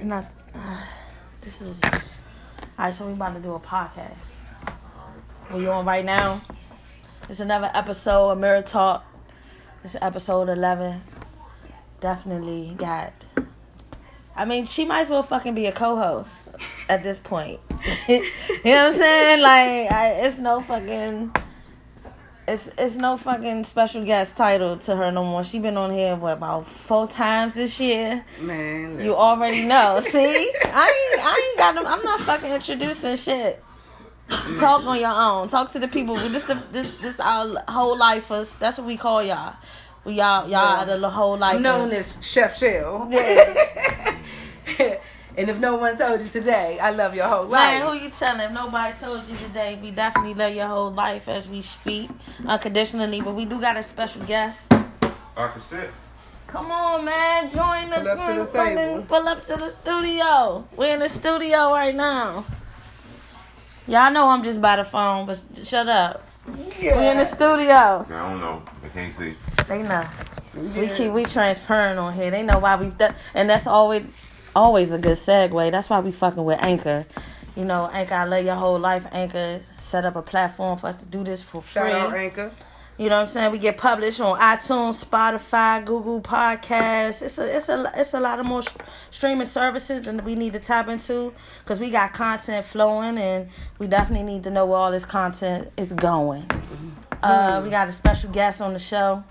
And that's, uh, this is, all right, so we about to do a podcast. We on right now. It's another episode of Mirror Talk. It's episode 11. Definitely got, I mean, she might as well fucking be a co-host at this point. you know what I'm saying? Like, I, it's no fucking it's it's no fucking special guest title to her no more. She been on here what about four times this year. Man, You already know. See, I ain't I ain't got no. I'm not fucking introducing shit. Talk on your own. Talk to the people. This the this this our whole lifers. That's what we call y'all. We y'all y'all are the whole life. Known as Chef Shell. Yeah. and if no one told you today, I love your whole life. Man, who you telling? If nobody told you today, we definitely love your whole life as we speak unconditionally. But we do got a special guest. I can sit. Come on, man. Join the, Pull up to the table. Pull up to the studio. We're in the studio right now. Y'all know I'm just by the phone, but shut up. We in the studio. I don't know. I can't see. They know. We keep we transparent on here. They know why we've done, and that's always always a good segue. That's why we fucking with Anchor. You know, Anchor, I love your whole life. Anchor set up a platform for us to do this for free. Shout out Anchor. You know what I'm saying? We get published on iTunes, Spotify, Google Podcasts. It's a it's a it's a lot of more sh- streaming services than we need to tap into because we got content flowing and we definitely need to know where all this content is going. Uh, we got a special guest on the show.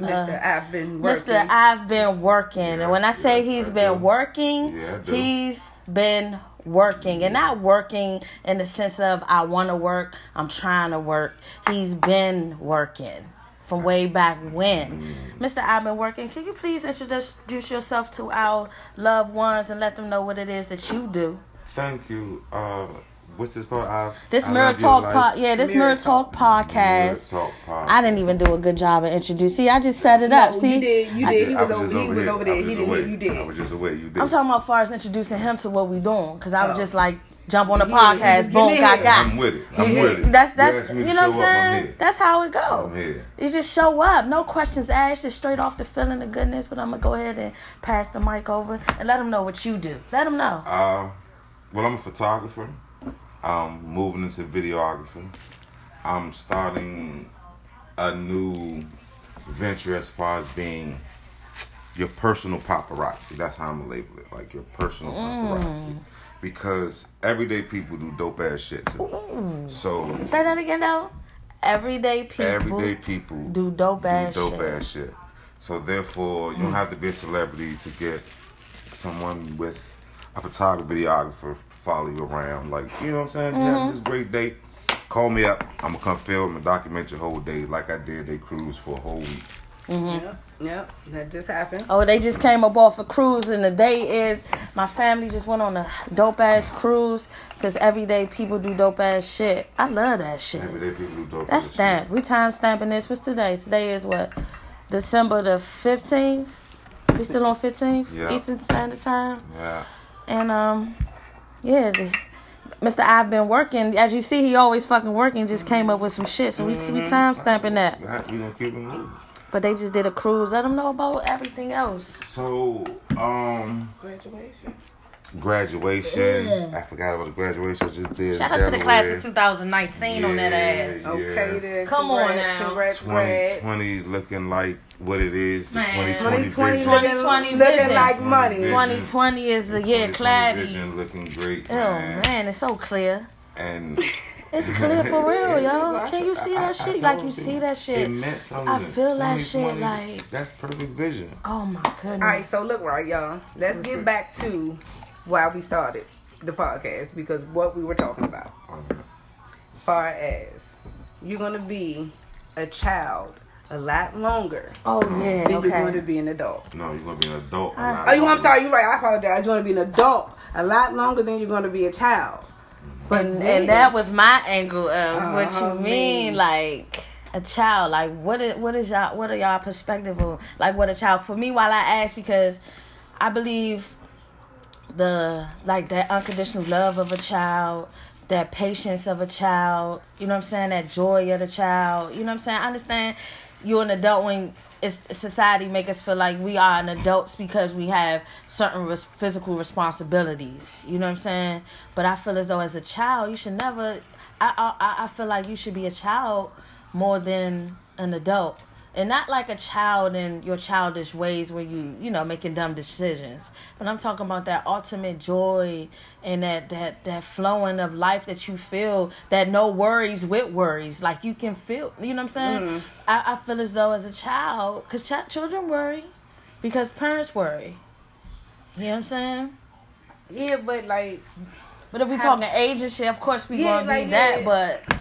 Mr. I've been working. Mr. I've been working. And when I say he's been working, Yeah, he's been working. And not working in the sense of I want to work, I'm trying to work. He's been working from way back when. Mr. I've been working. Can you please introduce yourself to our loved ones and let them know what it is that you do? Thank you. Uh, what's this part? I, This I Mirror Talk Life. pod, yeah, this Mirror, Mirror Talk, Talk. podcast. Mirror Talk podcast. I didn't even do a good job of introducing. See, I just set it up. No, See, you did. You I- did. He I was, over, he was here. over there. was He didn't. away. You I did. was just away. You did. I'm talking about far as introducing him to what we doing, because I was Oh. just like jump on the Yeah, podcast, just boom, got got. I'm with it. I'm with it. That's that's asked me you know what I'm show up, I'm saying. That's how it go. I'm here. You just show up, no questions asked, just straight off the feeling of goodness. But I'm gonna go ahead and pass the mic over and let them know what you do. Let them know. Uh, well, I'm a photographer. I'm moving into videography. I'm starting a new venture as far as being your personal paparazzi. That's how I'm gonna label it, like your personal mm. paparazzi. Because everyday people do dope ass shit too. Mm. So Say that again though. Everyday people. everyday people do dope ass dope shit. ass shit. So therefore, you don't mm. have to be a celebrity to get someone with a photographer, videographer follow you around. Like you know what I'm saying? Mm-hmm. have this great date. Call me up. I'm gonna come film and document your whole day, like I did. They cruise for a whole week. Yep. Yep. That just happened. Oh, they just came up off a cruise, and the day is my family just went on a dope ass cruise because everyday people do dope ass shit. I love that shit. Everyday people do dope That's ass stamp. We time stamping this. What's today? Today is what? December the fifteenth. We still on fifteenth Yeah. Eastern Standard Time. Yeah. And um, yeah, the, Mr. I've been working. As you see, he always fucking working. Just came up with some shit, so we we time stamping that. We gonna keep it moving. But they just did a cruise. Let them know about everything else. So, um, Graduation. Graduations. I forgot about the graduation I just did. Shout out to the class of 2019 on that Yeah, ass. yeah. Okay then. Come on Congrats, now. Congrats, congrats. 2020 looking like what it is. The Man. 2020 2020 vision. looking, 2020 looking like money. 2020 is the year 2020 clarity. vision looking great. Oh man. man, it's so clear. And It's clear for real, yo. I- Can you see I- that I shit? Like you see that It shit? meant something. I feel that shit like- that's perfect vision. Oh my goodness. All right, so look right, y'all. Let's get back to why we started the podcast because what we were talking about. Far as you're gonna be a child a lot longer Oh yeah, than you're going to be an adult. No, you're gonna be an adult. a I- lot Oh, you, I'm sorry, you're right. I apologize. You're going to be an adult a lot longer than you're going to be a child. But And, then- and that was my angle of what Uh-huh, you mean, man. like a child. Like what is what is y'all what are y'all perspective on like what a child for me while I ask because I believe the like that unconditional love of a child, that patience of a child, you know what I'm saying, that joy of the child, you know what I'm saying? I understand you're an adult when it's society make us feel like we are an adults because we have certain res- physical responsibilities. You know what I'm saying? But I feel as though as a child, you should never. I I I feel like you should be a child more than an adult and not like a child in your childish ways where you you know making dumb decisions. But i'm talking about that ultimate joy and that that that flowing of life that you feel that no worries with worries. Like you can feel you know what i'm saying? Mm. I, I feel as though as a child because ch- children worry because parents worry. You know what i'm saying? Yeah but like but if we talking age and shit of course we yeah, gonna like, be yeah. that but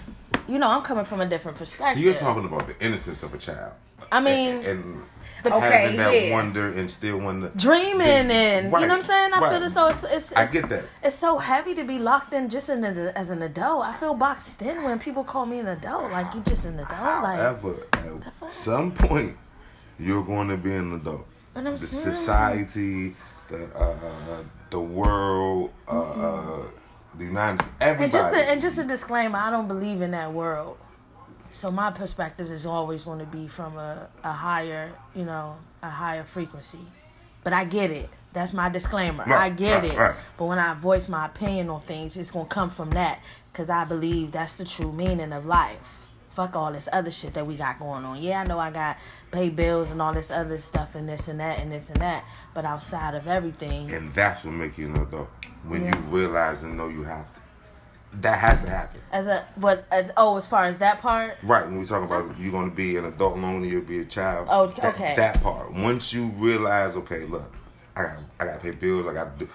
you know, I'm coming from a different perspective. So you're talking about the innocence of a child. I mean, and, and the, okay, having that yeah. wonder and still wonder, dreaming and right, you know what I'm saying. I right. feel as though it's, it's, it's, I get that. It's so heavy to be locked in just in a, as an adult. I feel boxed in when people call me an adult. Like you just an adult. However, like, at some point, you're going to be an adult. But I'm the saying, society, the uh, the world, uh, mm-hmm. The United States, everybody. And just, a, and just a disclaimer: I don't believe in that world. So my perspective is always going to be from a, a higher, you know, a higher frequency. But I get it. That's my disclaimer. Right, I get right, it. Right. But when I voice my opinion on things, it's going to come from that because I believe that's the true meaning of life. Fuck all this other shit that we got going on. Yeah, I know I got pay bills and all this other stuff and this and that and this and that. But outside of everything. And that's what makes you know, though. When yeah. you realize and know you have to that has to happen. As a but as oh, as far as that part. Right. When we talk about you're going to be an adult longer, you'll be a child. Oh, okay. That, that, part. Once you realize, okay, look, I got I got to pay bills. I got to do.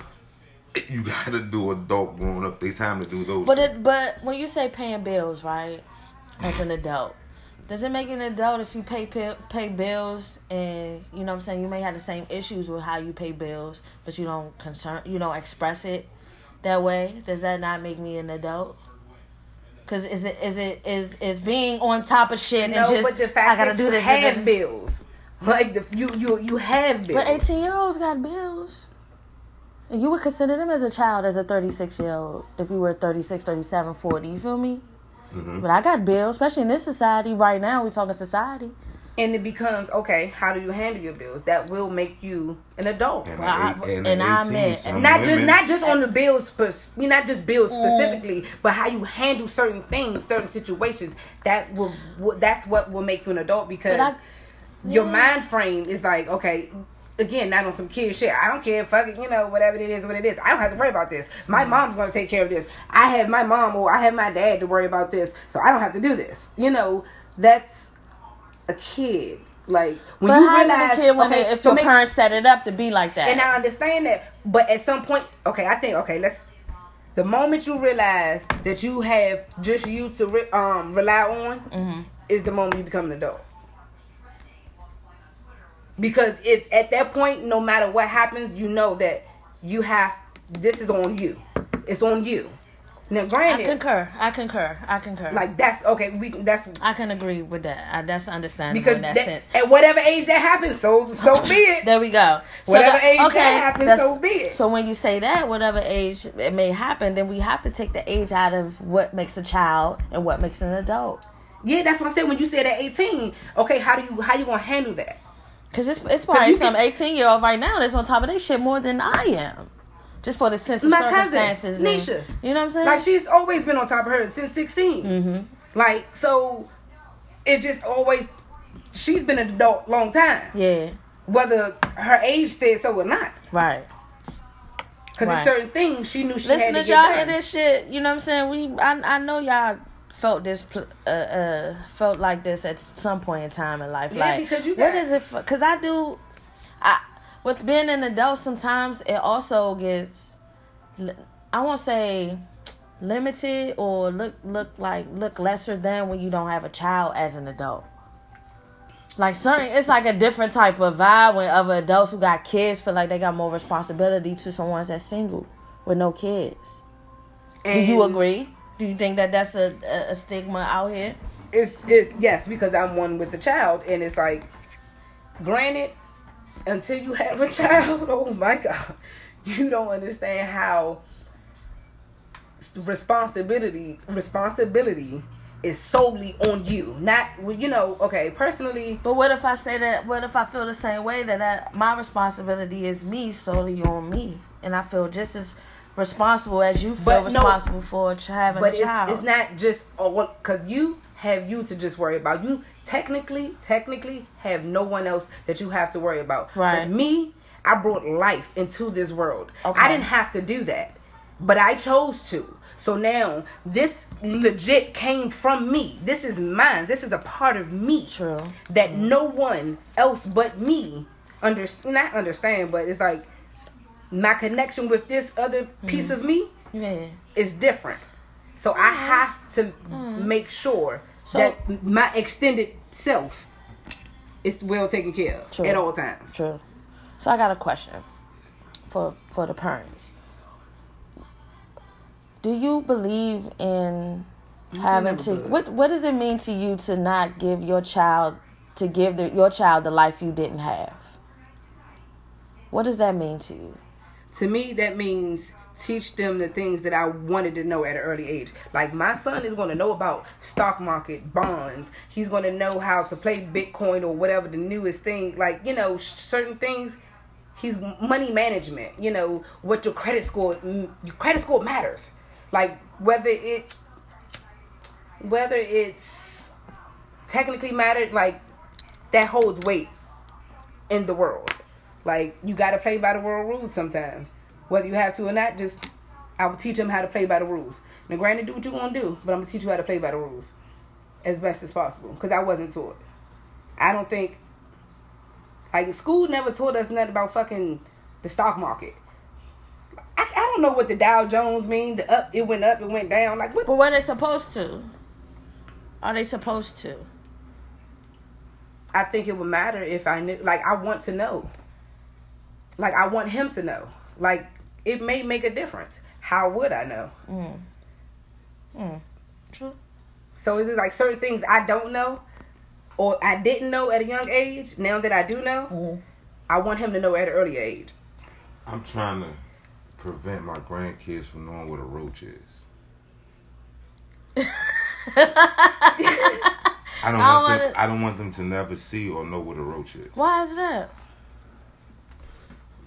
You got to do adult growing up. There's time to do those. But it but when you say paying bills, right, as an adult. Does it make an adult if you pay pay bills and you know what I'm saying you may have the same issues with how you pay bills, but you don't concern you don't express it that way, does that not make me an adult? Cause is it is it is is being on top of shit no, and just but the fact I gotta do this. Have this. bills, like the you you you have bills. But eighteen year olds got bills. And you would consider them as a child as a 36 year old if you were 36, 37, 40. You feel me? Mm-hmm. But I got bills, especially in this society right now. We're talking society and it becomes okay. How do you handle your bills? That will make you an adult. And, well, I, and, and I meant not women, just not just on the bills, for not just bills mm. specifically, but how you handle certain things, certain situations. That will that's what will make you an adult because I, your mind frame is like okay. Again, not on some kid shit. I don't care, fuck it, you know, whatever it is, what it is. I don't have to worry about this. My mm. mom's gonna take care of this. I have my mom or I have my dad to worry about this, so I don't have to do this. You know, that's a kid. Like when but you realize, a kid when okay, if so your make, parents set it up to be like that. And I understand that, but at some point, okay, I think okay, let's. The moment you realize that you have just you to re, um rely on mm-hmm. is the moment you become an adult. Because if at that point, no matter what happens, you know that you have this is on you. It's on you. Now, granted, I concur. I concur. I concur. Like that's okay. We that's I can agree with that. I, that's understandable because in that, that, sense. At whatever age that happens, so so be it. there we go. So whatever the, age okay, that happens, so be it. So when you say that, whatever age it may happen, then we have to take the age out of what makes a child and what makes an adult. Yeah, that's what I said when you said at eighteen. Okay, how do you how you gonna handle that? Because it's it's probably some eighteen year old right now that's on top of their shit more than I am just for the sense of My circumstances. Cousin, Nisha. And, you know what I'm saying? Like she's always been on top of her since 16. Mm-hmm. Like so, it just always. She's been an adult long time. Yeah. Whether her age said so or not. Right. Because right. certain things she knew she Listen had to y'all hear this shit. You know what I'm saying? We, I, I know y'all felt this, uh, uh, felt like this at some point in time in life. Yeah, like, because you got, what is it? Because I do, I with being an adult, sometimes it also gets, I won't say limited or look look like look lesser than when you don't have a child as an adult. Like certain, it's like a different type of vibe when other adults who got kids feel like they got more responsibility to someone that's single with no kids. And Do you agree? Do you think that that's a, a stigma out here? It's it's yes because I'm one with the child and it's like, granted, until you have a child, oh my God, you don't understand how responsibility responsibility is solely on you. Not well, you know, okay, personally But what if I say that? What if I feel the same way that I, my responsibility is me solely on me, and I feel just as responsible as you feel But no- responsible for ch- having but a it's, child. it's not just because you have you to just worry about. You technically, technically have no one else that you have to worry about. Right. But me, I brought life into this world. Okay. I didn't have to do that, but I chose to. So now this legit came from me. This is mine. This is a part of me. True. That no one else but me under not understand, but it's like my connection with this other piece of mm. me yeah. is different. So I have to mm. make sure So- that my extended self is well taken care of True. at all times. True. So I got a question for for the parents. Do you believe in having to what what does it mean to you to not give your child to give the, your child the life you didn't have? What does that mean to you? To me, that means teach them the things that I wanted to know at an early age. Like my son is going to know about stock market, bonds. He's going to know how to play Bitcoin or whatever the newest thing. Like you know, certain things. He's money management. You know what your credit score. Your credit score matters. Like whether it whether it's technically mattered, like that holds weight in the world. Like you got to play by the world rules sometimes, whether you have to or not. Just I will teach them how to play by the rules. Now, granted, do what you want to do, but I'm gonna teach you how to play by the rules as best as possible because I wasn't taught. I don't think like school never taught us nothing about fucking the stock market. I, I don't know what the Dow Jones mean. The up, it went up, it went down. Like what? But were they supposed to? Are they supposed to? I think it would matter if I knew. Like, I want to know. Like, I want him to know. Like, it may make a difference. How would I know? Mm. Mm. True. So it's just like certain things I don't know, or I didn't know at a young age. Now that I do know, mm-hmm. I want him to know at an early age. I'm trying to prevent my grandkids from knowing what a roach is. I don't, I want them, wanna- I don't want them to never see or know what a roach is. Why is that?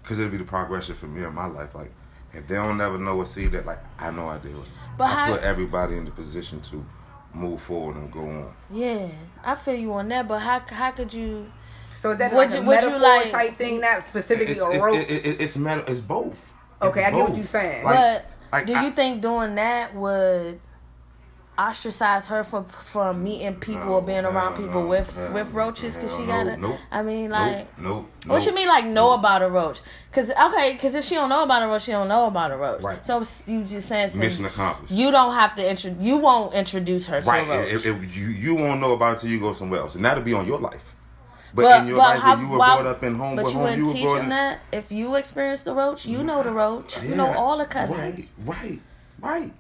Because it'll be the progression for me in my life. Like, if they don't never know or see that, like, I know I did it. But I how- put everybody in the position to move forward and go on. Yeah, I feel you on that. But how how could you? So is that Would like you- a would you metaphor like- type thing, not specifically It's, a it's, it, it, it's, matter, it's both. Okay, It's I get what you're saying. Like- but like, do I- you think doing that would ostracize her from from meeting people No, or being around people no, with with roaches? Cause she got it. nope, I mean, like. nope, What you mean, like know nope. about a roach? Cause okay, cause if she don't know about a roach, she don't know about a roach. Right. So you just saying so Mission accomplished. you don't have to intro. You won't introduce her to a roach. If, if you you won't know about it until you go somewhere else, and that'll be on your life. But, But, in your but life, how, you were why- brought up in home, but you home, you were brought that. If you experienced the roach, you know the roach. You know all the cousins. Right, right, right.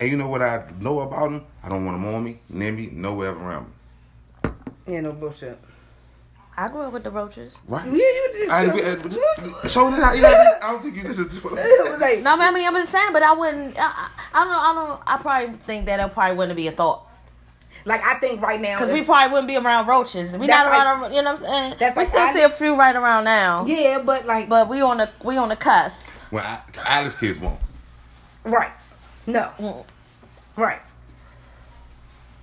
And you know what I know about them? I don't want them on me, near me, nowhere around me. yeah, no bullshit. I grew up with the roaches. Right. Yeah, you did. I. I, so did I, yeah, I don't think you listen to It it. was like, No, I mean I'm just saying, but I wouldn't. I, I, I don't. I don't. I probably think that it probably wouldn't be a thought like I think right now, because we probably wouldn't be around roaches. We That's not like- around. you know what I'm saying? that's we like still I- see a few right around now. yeah, but like, But we on the we on the cusp. Well, I, Alice kids won't. right, no, Mm. right,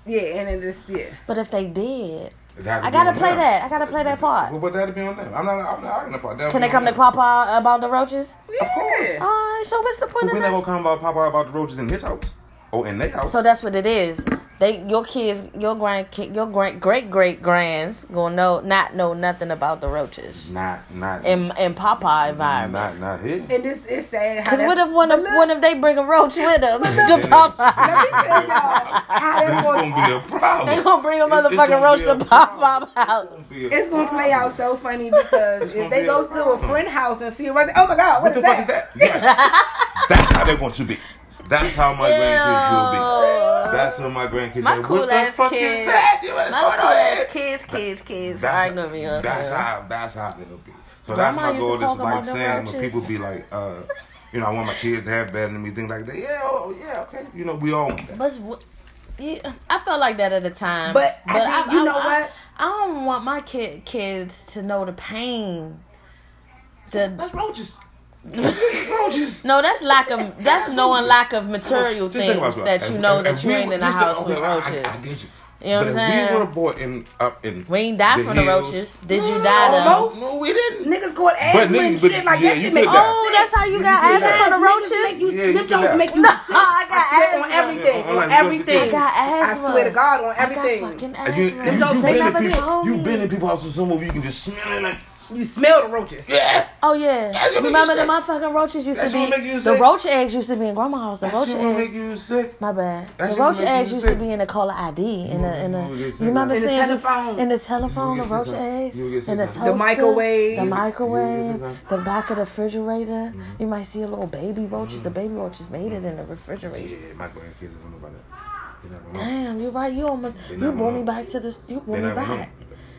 yeah, and it is yeah. But if they did, It had to I gotta play them. that. I gotta play that part. Well, but that'll be on them. I'm not. I'm not arguing about that. Can they come to Papa about the roaches? Of course. All right. So what's the point We're of not that? gonna come about Papa about the roaches in his house or in their house. So that's what it is. They your kids, your grand your great great great grands gonna know not know nothing about the roaches not, not, in in Papa environment. not, not here. And this is sad. Cause what if one of But what if they bring a roach with them to Let me Papa? tell y'all how that's gonna gonna, be a problem. They gonna bring a It's- it's motherfucking roach a to problem. Papa house. It's gonna it's gonna play out so funny because if they go a to a friend house and see a roach, oh my god, What what, the is fuck that? is that? Yes. That's how they want to be. That's how my grandkids will be. That's how my grandkids My will be. cool What the fuck kids. is that? You My start cool ass kids, kids, kids. That's, I know me. that's how that's how they'll be. So Grandma that's my goal. Is like saying when people be like, uh, you know, I want my kids to have better than me, things like that. Yeah, oh yeah, okay. You know, we all want that. But Yeah, I felt like that at the time. But I think- you know I, what? I, don't want my kid kids to know the pain. The That's roaches. Roaches. no, that's lack of that's knowing lack of material Just think about things that you If- know if that you we ain't in the just house okay, with I- I- roaches. I, get you. You know what but I'm if saying? we were born in up in We ain't die from the roaches. Did you die though? No, we didn't. Niggas caught But asthma nigga, and but shit like yeah, that. you Shit make could die. Oh, that's how you You got did asthma from the roaches. Make you, Yeah, you them jokes make you No, sick. I got swear on asthma. everything. Yeah, On like, everything. I got I swear to God, on I got everything. fucking And you, asthma. you, jokes you they been in never people, told you me. been in people's houses some of you can just smell it like You smell the roaches. yeah. Oh yeah, That's what remember the motherfucking roaches used That's to what be make you the sick. roach eggs used to be in grandma's house. The That roach shit will make eggs. you sick. My bad. That the shit roach make you eggs used to sick. be in the caller ID in the in the. You will get You sick. remember In the seeing just telephone. in the telephone You the will roach get sick. eggs You will get in the sick. toaster, The microwave. the You will microwave, sick. the back of the refrigerator. Mm-hmm. You might see a little baby roaches. The baby roaches made it in the refrigerator. Yeah, my grandkids don't know about that. They're know. Damn, you're right. You almost They you not brought gonna me back to this. You brought They're me not gonna know.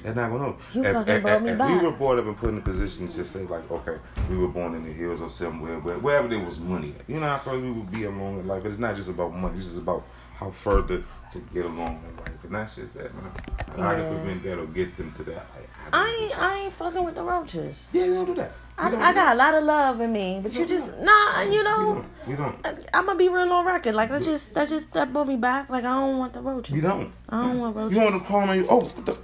They're not gonna know. You if, fucking if, brought if, me if back. we were brought up and put in a position to say like, okay, we were born in the hills or somewhere where wherever there was money. at. You know how further we would be along in life. But it's not just about money. It's just about how further to get along in life. And that's just that, man. How to Yeah. prevent that or get them to that. I, I ain't I ain't fucking with the roaches. Yeah, you don't do that. I, I got a lot of love in me, but you just nah. You You know, don't. You don't. Uh, I'm gonna be real on record. Like that just that just that brought me back. Like I don't want the roaches. You don't. I don't want roaches. You want to call on you? Oh, what the?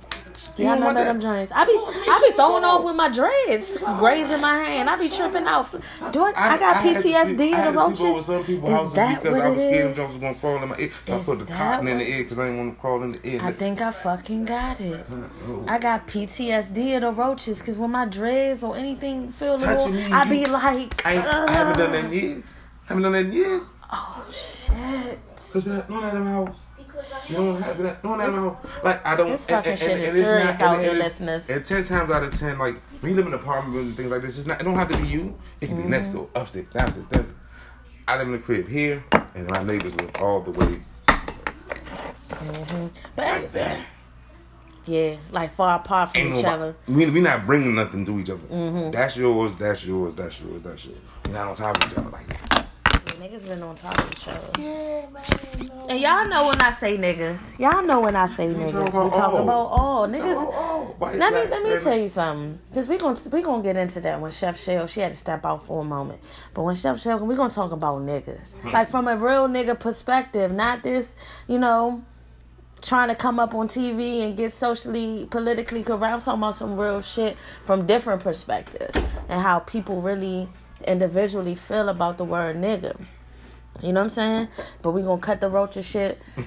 You Yeah, don't none want of that. them joints. I be I be throwing off with my dreads, grazing my hand. I be tripping out. Do I, I got had PTSD I had of the to sleep over roaches. some people's Is that because what I was it scared them is? jokes was gonna crawl in my ear. I Is put the that cotton in the ear because I didn't want to crawl in the ear. I think I fucking got it. Oh. I got PTSD of the roaches because when my dreads or anything feel little, I be like, I, I haven't done that in "Ugh." years. haven't done that in years. oh shit. Cause we don't have them house. You don't have that. Don't have house. Like I don't. This fucking shit is serious out here, and listeners. And ten times out of ten, like when you live in apartment and things like this, it's not. It don't have to be you. It can be next Mm-hmm. door, upstairs, downstairs, downstairs. I live in the crib here, and my neighbors live all the way. But yeah, like far apart from Ain't each nobody. other. We we not bringing nothing to each other. Mm-hmm. That's yours. That's yours. That's yours. That's yours. We not on top of each other like that. Niggas been on top of each other. Yeah, man. And y'all know when I say niggas. Y'all know when I say niggas. We talking about all. about all niggas. white, Let me let me Spanish. tell you something, cause we gonna we gonna get into that when Chef Shell she had to step out for a moment. But when Chef Shell, we gonna talk about niggas, Hmm. like from a real nigga perspective, not this, you know, trying to come up on TV and get socially politically correct. I'm talking about some real shit from different perspectives and how people really individually feel about the word nigga. You know what I'm saying? But we gonna cut the roaches shit.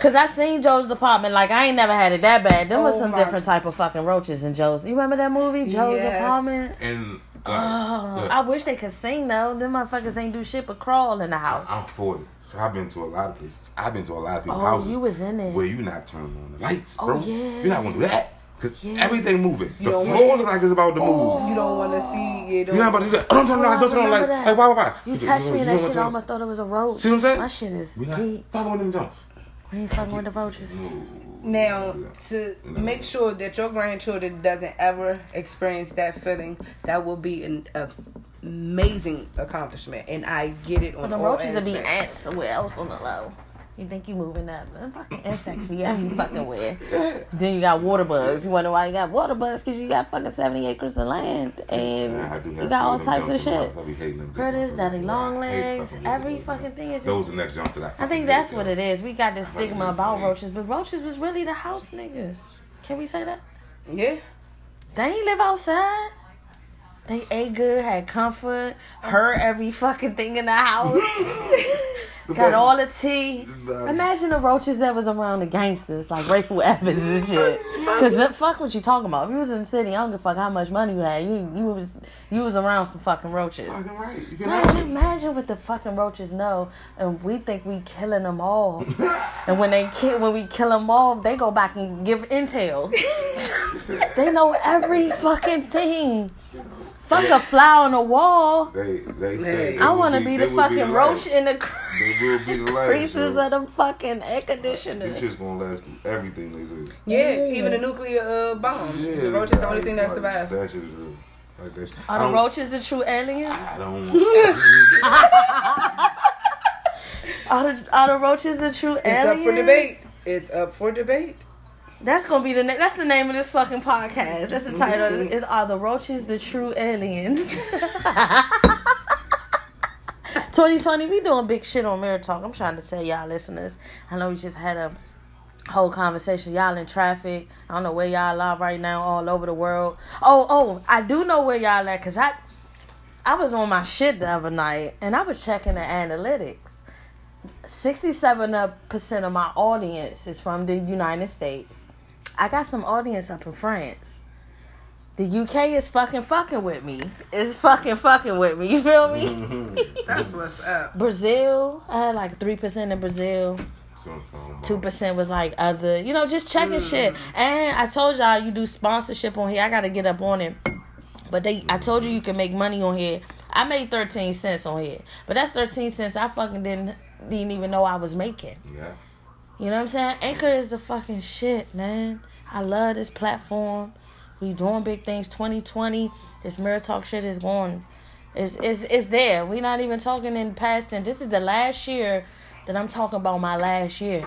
Cause I seen Joe's apartment. Like I ain't never had it that bad. There was Oh some my- different type of fucking roaches in Joe's. You remember that movie, Joe's Yes. apartment? And uh, Oh, I wish they could sing though. Them motherfuckers ain't do shit but crawl in the house. I'm 40, so I've been to a lot of places. I've been to a lot of people's Oh, houses. you was in it. Where you not turning on the lights, Oh, bro. yeah. You're not gonna do that. Cause Yeah. everything moving. You the floor want- look like it's about to move. Oh. You don't want to see it. You're not about to do that. Oh, don't turn on the Oh, lights. Don't turn on the I lights. remember Like, why, why, why? You touched me and that shit. I almost thought it was a roach. See what I'm saying? My shit is deep. fucking with them jumps. We ain't fucking with the roaches. Now, to make sure that your grandchildren doesn't ever experience that feeling, that will be an a amazing accomplishment, and I get it on But the all roaches would be ants somewhere else on the low. You think you moving up? Them fucking insects be every fucking where. Then you got water bugs. You wonder why you got water bugs? Because you got fucking 70 acres of land and Yeah, I do have you got all types of jumps in my shit. house. I be hating them Curtis, jumps. daddy long legs, every fucking thing is Those are the next jumps that I. I think that's what it is. We got this stigma about roaches, but roaches was really the house niggas. Can we say that? Yeah, They ain't live outside. They ate good, had comfort, heard every fucking thing in the house. The Got best- all the tea. Nah. Imagine the roaches that was around the gangsters, like Rayful Evans and shit. Cause the fuck what you talking about? If you was in the city, I don't give a fuck how much money you had. You you was you was around some fucking roaches. Fucking right. Imagine, imagine what the fucking roaches know, and we think we killing them all. and when they kill, when we kill them all, they go back and give intel. they know every fucking thing. Fuck a fly on the wall. They they say. They I want to be, the they will fucking last. roach in the They will be the last. creases yo. of the fucking air Them conditioner. shit's gonna last through everything they say. yeah. Even a nuclear uh, bomb. Yeah, the roach is the only thing that like, survives. That shit is real. Like that's. Are I the don't- roaches the true aliens? I don't. want- Are the, are the roaches the true It's aliens? It's up for debate. It's up for debate. That's gonna be the that's the name of this fucking podcast. That's the title. Is, is are the roaches the true aliens? 2020, we doing big shit on Mirror Talk. I'm trying to tell y'all listeners. I know we just had a whole conversation. Y'all in traffic. I don't know where y'all are right now, all over the world. Oh, oh, I do know where y'all at, cause I I was on my shit the other night and I was checking the analytics. 67% of my audience is from the United States. I got some audience up in France. The UK is fucking fucking with me. It's fucking fucking with me. You feel me? Mm-hmm. That's what's up. Brazil, I had like 3% in Brazil. That's what I'm talking about. Two percent was like other, you know, just checking mm. shit. And I told y'all you do sponsorship on here. I gotta get up on it. But they, I told you you can make money on here. I made thirteen cents on here, but that's thirteen cents I fucking didn't didn't even know I was making. Yeah. You know what I'm saying? Anchor is the fucking shit, man. I love this platform. We doing big things. 2020, this mirror talk shit is going. It's, it's, it's there. We're not even talking in past tense. This is the last year that I'm talking about my last year.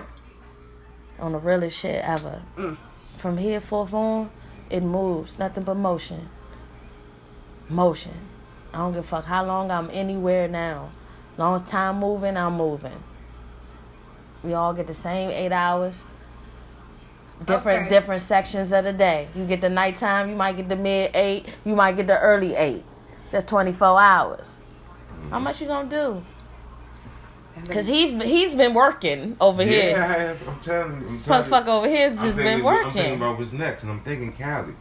On the realest shit ever. Mm. From here forth on, it moves. Nothing but motion. Motion. I don't give a fuck how long I'm anywhere now. long as time moving, I'm moving. We all get the same eight hours. Different Okay. different sections of the day. You get the nighttime, you might get the mid eight, you might get the early eight. That's twenty four hours. How much you gonna do? Cause he's he's been working over Yeah, here. I have, I'm telling you. I'm This motherfucker over here I'm been thinking- I'm thinking about what's next, and I'm thinking Cali.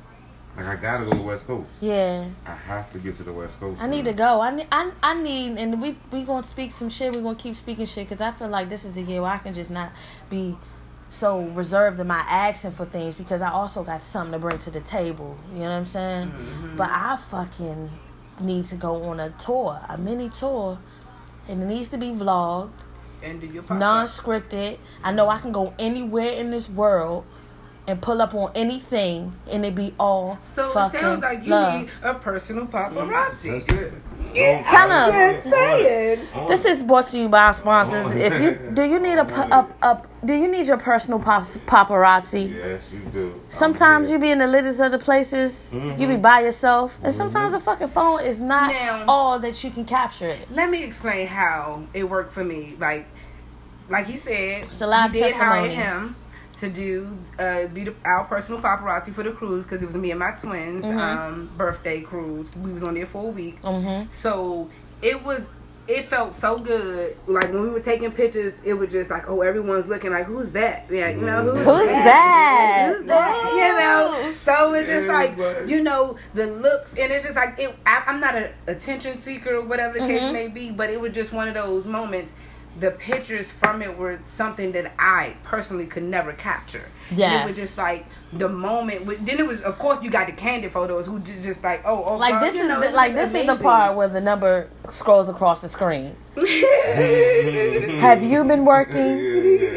Like I gotta go to the West Coast. Yeah, I have to get to the West Coast. I need to go. I need, I, I need, and we we gonna speak some shit. We gonna keep speaking shit because I feel like this is a year where I can just not be so reserved in my accent for things because I also got something to bring to the table. You know what I'm saying? Mm-hmm. But I fucking need to go on a tour, a mini tour, and it needs to be vlogged, And do your pop non-scripted. I know I can go anywhere in this world. And pull up on anything, and it be all So it sounds like you love. need a personal paparazzi. That's it. Tell him. Just saying. oh, This is brought to you by our sponsors. If you do, you need a, a, a do you need your personal pop, paparazzi? Yes, you do. Sometimes I'm you be in the littest of the places, you be mm-hmm. by yourself, and mm-hmm. sometimes a fucking phone is not Now- all that you can capture it. Let me explain how it worked for me. Like, like you said, It's a live we did hire testimony. him to do uh, be the, our personal paparazzi for the cruise because it was me and my twins' Mm-hmm. um, birthday cruise. We was on there for a week, Mhm. so it was. It felt so good. Like when we were taking pictures, it was just like, oh, everyone's looking like, who's that? Yeah, you know, who's, Who's that? Who's that? You know. So it's just like, Everybody. you know, the looks, and it's just like, it, I, I'm not an attention seeker or whatever the case may be, but it was just one of those moments. The pictures from it were something that I personally could never capture. And it was just like the moment. Then it was, of course, you got the candid photos who just, just like, oh, oh, Like God, this is know, the, like this is the part where the number scrolls across the screen. Have you been working? yeah,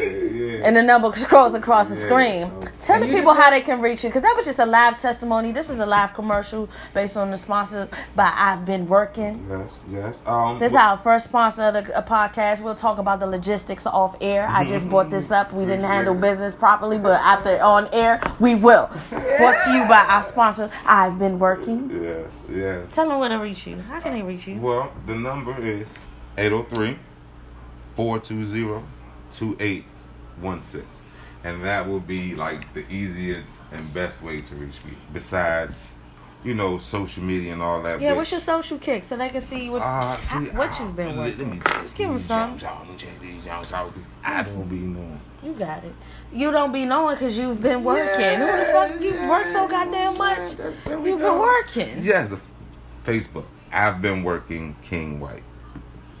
yeah. and the number scrolls across the Yeah. screen. Tell And the people how they can reach you because that was just a live testimony. This was a live commercial based on the sponsor by I've Been Working. Yes, yes. Um, This is our first sponsor of the a podcast. We'll talk about the logistics off air. I just brought this up. We didn't handle business properly, but after on air, we will. Brought to you by our sponsor. I've been working. Yes, yes. Tell them where to reach you. How can they reach you? Well, the number is 803 420 2816. And that will be like the easiest and best way to reach me. Besides, you know, social media and all that. Yeah, what's your social kick so they can see what Uh, see, what I- you've been let- let me Just give them some. jumps out, let me check these jumps out, 'cause I don't be knowing. You got it. You don't be knowing because you've been working. Who the fuck you work so goddamn much? You've go. been working. Yes, the Facebook. I've been working King White.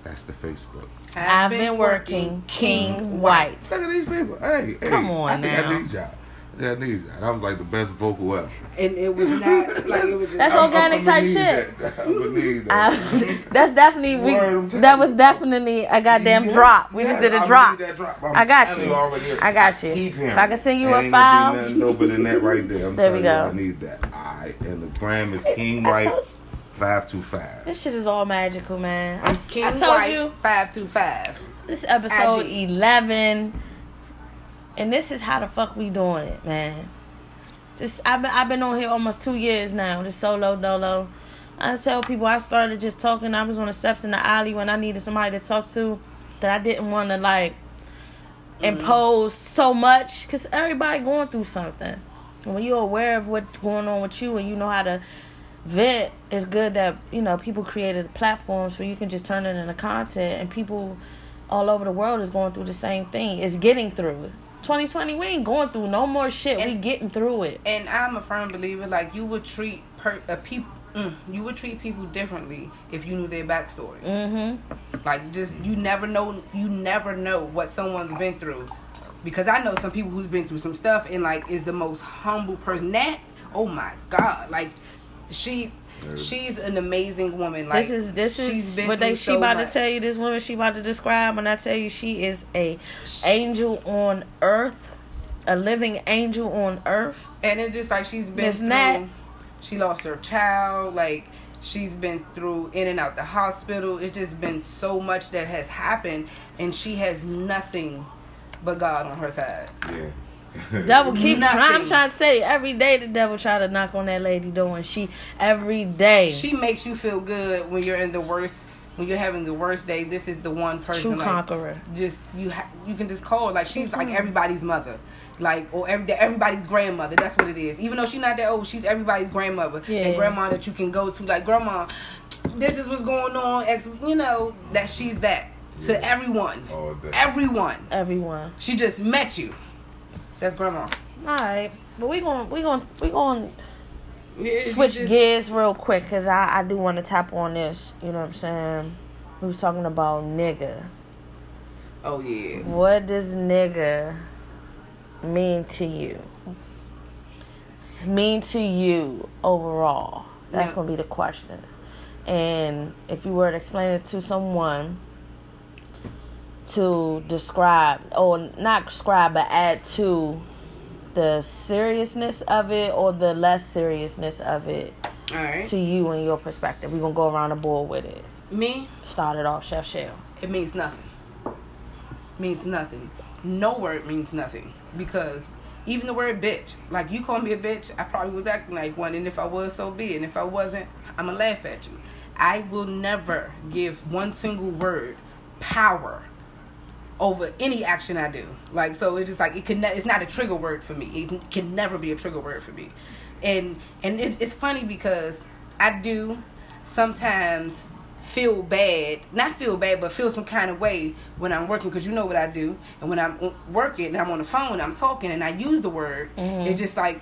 That's the Facebook. I've been working King White. Look at these people. Hey, hey. Come on I think now. I need y'all. Yeah, I need y'all. That was like the best vocal ever. And it was not like it was just. That's I'm- organic I'm type gonna need shit. that. I'm gonna need that. I, that's definitely we. Word, I'm telling That was you. definitely a goddamn Yes, drop. We yes, just did I a drop. that drop. I'm I got telling you. already. I got you. Keep hearing If I can send you it. a Ain't gonna file. be nothing doper than that right there. I'm There we telling you, go. I need that. All right, and the gram is King I White told- five two five. This shit is all magical, man. I, King I told White you five two five. this is episode IG. eleven, and this is how the fuck we doing it, man. Just I've been I've been on here almost two years now. Just solo dolo. I tell people I started just talking. I was on the steps in the alley when I needed somebody to talk to that I didn't want to like mm. impose so much because everybody going through something. When you're aware of what's going on with you and you know how to vent, it's good that you know people created platforms where you can just turn it into content and people all over the world is going through the same thing. It's getting through it. 2020, we ain't going through no more shit. we getting through it. And I'm a firm believer, like you would treat per a people. Mm, you would treat people differently if you knew their backstory. Mm-hmm. Like just you never know you never know what someone's been through. Because I know some people who's been through some stuff and like is the most humble person. That oh my god, like she she's an amazing woman. Like this is this she's is been what they she so about much. to tell you. This woman she about to describe when I tell you she is a angel on earth, a living angel on earth. And it just like she's been Miss through. Nat. She lost her child. Like she's been through in and out the hospital. It's just been so much that has happened, and she has nothing but God on her side. Yeah. Devil keep Nothing. trying. I'm trying to say every day the devil try to knock on that lady door, and she every day She makes you feel good when you're in the worst. When you're having the worst day, this is the one person. true like, conqueror. just you ha- you can just call like she's like Mhm. everybody's mother like or every everybody's grandmother that's what it is even though she's not that old she's everybody's grandmother Yeah. and grandma that you can go to like grandma this is what's going on ex you know that she's that to everyone All everyone Everyone. she just met you that's grandma All right, but we going we going we going Yeah, switch just- gears real quick because I I do want to tap on this. You know what I'm saying? We was talking about nigga. oh yeah What does nigga mean to you? Mean to you overall? That's Yeah. gonna be the question. And if you were to explain it to someone to describe, or not describe, but add to the seriousness of it or the less seriousness of it all right to you and your perspective, we're gonna go around the board with it. me Start it off, Chef Shell. it means nothing. Means nothing. No word means nothing because even the word bitch, like you call me a bitch, I probably was acting like one, and if I was, so be it. And if I wasn't, I'ma laugh at you. I will never give one single word power over any action I do. Like so, it's just like it can. Ne- it's not a trigger word for me. It can never be a trigger word for me. And and it, it's funny because I do sometimes feel bad, not feel bad, but feel some kind of way when I'm working because you know what I do. And when I'm working and I'm on the phone and I'm talking and I use the word, mm-hmm. it's just like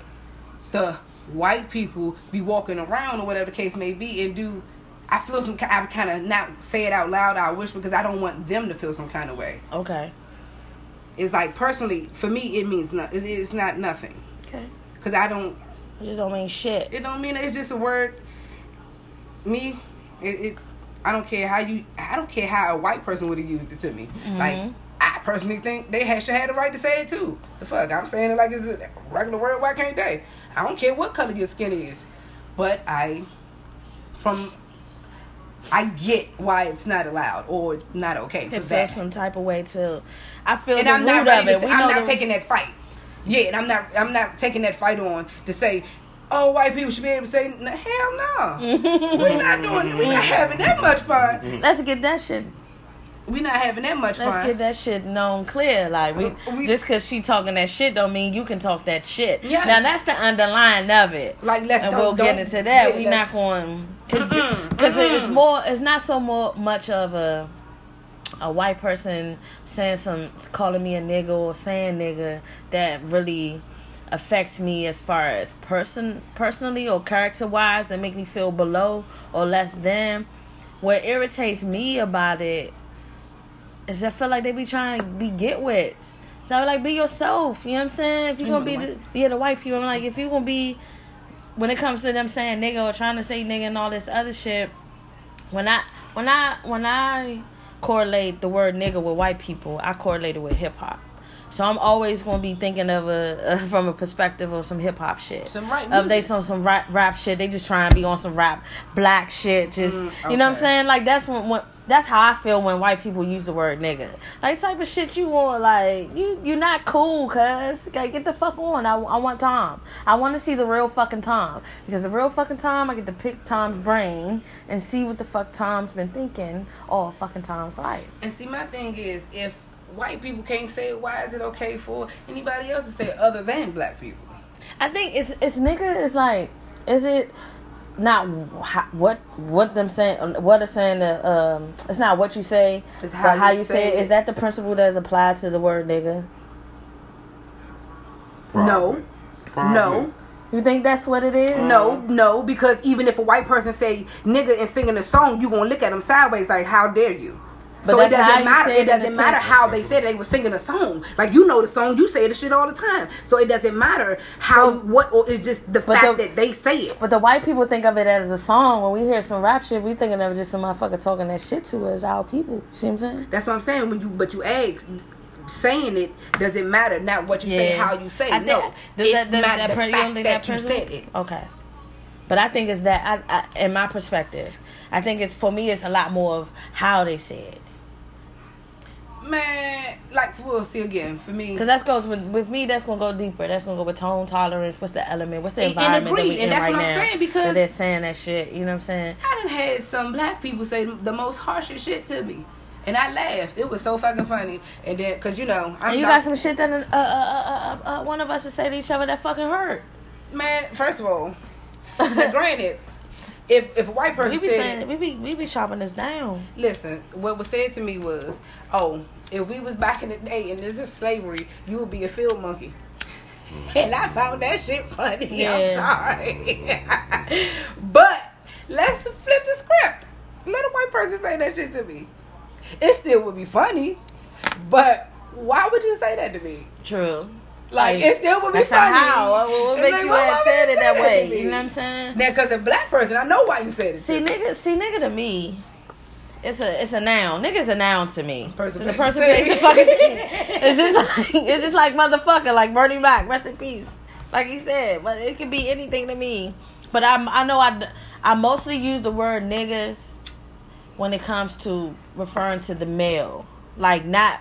the white people be walking around or whatever the case may be and do. I feel some. I kind of not say it out loud. I wish because I don't want them to feel some kind of way. Okay. It's like personally for me, it means not. It is not nothing Okay. because I don't. It just don't mean shit. It don't mean it's just a word. Me, it. it I don't care how you. I don't care how a white person would have used it to me. Mm-hmm. Like I personally think they had, should have the right to say it too. The fuck, I'm saying it like it's a regular word. Why can't they? I don't care what color your skin is, but I, from. I get why it's not allowed or it's not okay for It feels some type of way too. I feel and the I'm root not of ready it. to, We I'm know not the, taking that fight. Yeah, and I'm not I'm not taking that fight on to say, oh, white people should be able to say, hell no, we're not doing, we're not having that much fun. Mm-hmm. Let's get that shit. We're not having that much fun. Let's fun. get that shit known clear. Like we, We- just because she talking that shit don't mean you can talk that shit. Yes. Now that's the underlying of it. like let's and we'll get into that. yeah, we not going because because it's mm-hmm. more. It's not so more much of a a white person saying some calling me a nigga or saying nigga that really affects me as far as person personally or character wise that make me feel below or less than. What irritates me about it is I feel like they be trying to be get wits. So I'm like, be yourself. You know what I'm saying? If you're gonna be the yeah the white people, I'm like, if you're gonna be when it comes to them saying nigga or trying to say nigga and all this other shit, when I when I when I correlate the word nigga with white people, I correlate it with hip hop. So I'm always gonna be thinking of a, uh, from a perspective of some hip hop shit. Some right Of they some some rap rap shit. They just try and be on some rap black shit. Just Mm, you know what I'm saying? Like that's when, when that's how I feel when white people use the word nigga. Like type of shit you want. Like you you're not cool, cuz. Like get the fuck on. I, I want Tom. I want to see the real fucking Tom because the real fucking Tom. I get to pick Tom's brain and see what the fuck Tom's been thinking all fucking Tom's life. And see, my thing is, if white people can't say it, why is it okay for anybody else to say it other than black people? I think it's it's nigga. It's like, is it not wh- what what them saying? What they're saying? The um, it's not what you say, It's but how how you you say say it. it. Is that the principle that's applied to the word nigga? No. No. You think that's what it is? No, no, because even if a white person say nigga and singing a song, you gonna look at them sideways like, how dare you? But so it doesn't matter. It it doesn't the matter how they said they were singing a song. Like you know the song, you say the shit all the time. So it doesn't matter how But- what or it's just the fact the- that they say it. But the white people think of it as a song. When we hear some rap shit, we thinking of just some motherfucker talking that shit to us, our people. You See what I'm saying? That's what I'm saying. When you but you ask, saying it doesn't matter. Not what you say, how you say. I it. No, think- does it that- does matters that the pre- you fact don't think that that you said it. Okay. But I think it's that, I, I, in my perspective, I think it's, for me, it's a lot more of how they say it. Man, like we'll see again for me. Because that's goes with, with me, that's going to go deeper. That's going to go with tone tolerance. What's the element? What's the And- and environment that we and in that's right what I'm now? saying, because- that they're saying that shit. You know what I'm saying? I done had some black people say the most harshest shit to me. And I laughed. It was so fucking funny. And then, cause you know, I'm And you not- got some shit that uh, uh, uh, uh, uh, one of us to say to each other that fucking hurt. man. First of all, granted, if if a white person We be said, saying, it, we be we be chopping this down. listen, what was said to me was, oh, if we was back in the day and this is slavery, you would be a field monkey. And I found that shit funny. Yeah. I'm sorry. but let's flip the script. Let a white person say that shit to me. It still would be funny. But why would you say that to me? True. Like, it still would be that's funny. How? What, It's make like, you have said it that way? You know what I'm saying? Now, because a black person, I know why you said it. See, nigga, see, nigga to me, it's a it's a noun. Nigga's a noun to me. Person, it's a person, a fucking thing. It's just like it's just like motherfucker, like Bernie Mac, rest in peace. Like he said, but it could be anything to me. But I I know I I mostly use the word niggas when it comes to referring to the male, like not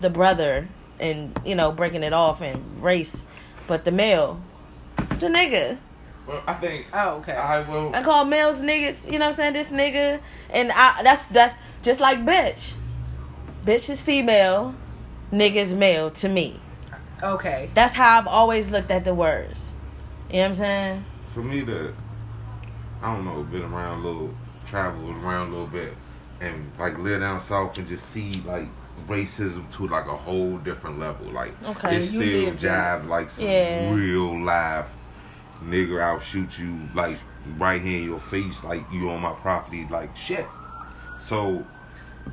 the brother and you know breaking it off and race, but the male. It's a nigga. Well, I think. Oh, okay. I will. I call males niggas, you know what I'm saying? This nigga. And I that's that's just like bitch. Bitch is female, nigga is male to me. Okay. That's how I've always looked at the words. You know what I'm saying? for me to I don't know, been around a little traveled around a little bit and like live down south and just see like racism to like a whole different level. Like Okay, it still jive like some Yeah. real live nigger I'll shoot you like right here in your face like you on my property like shit. So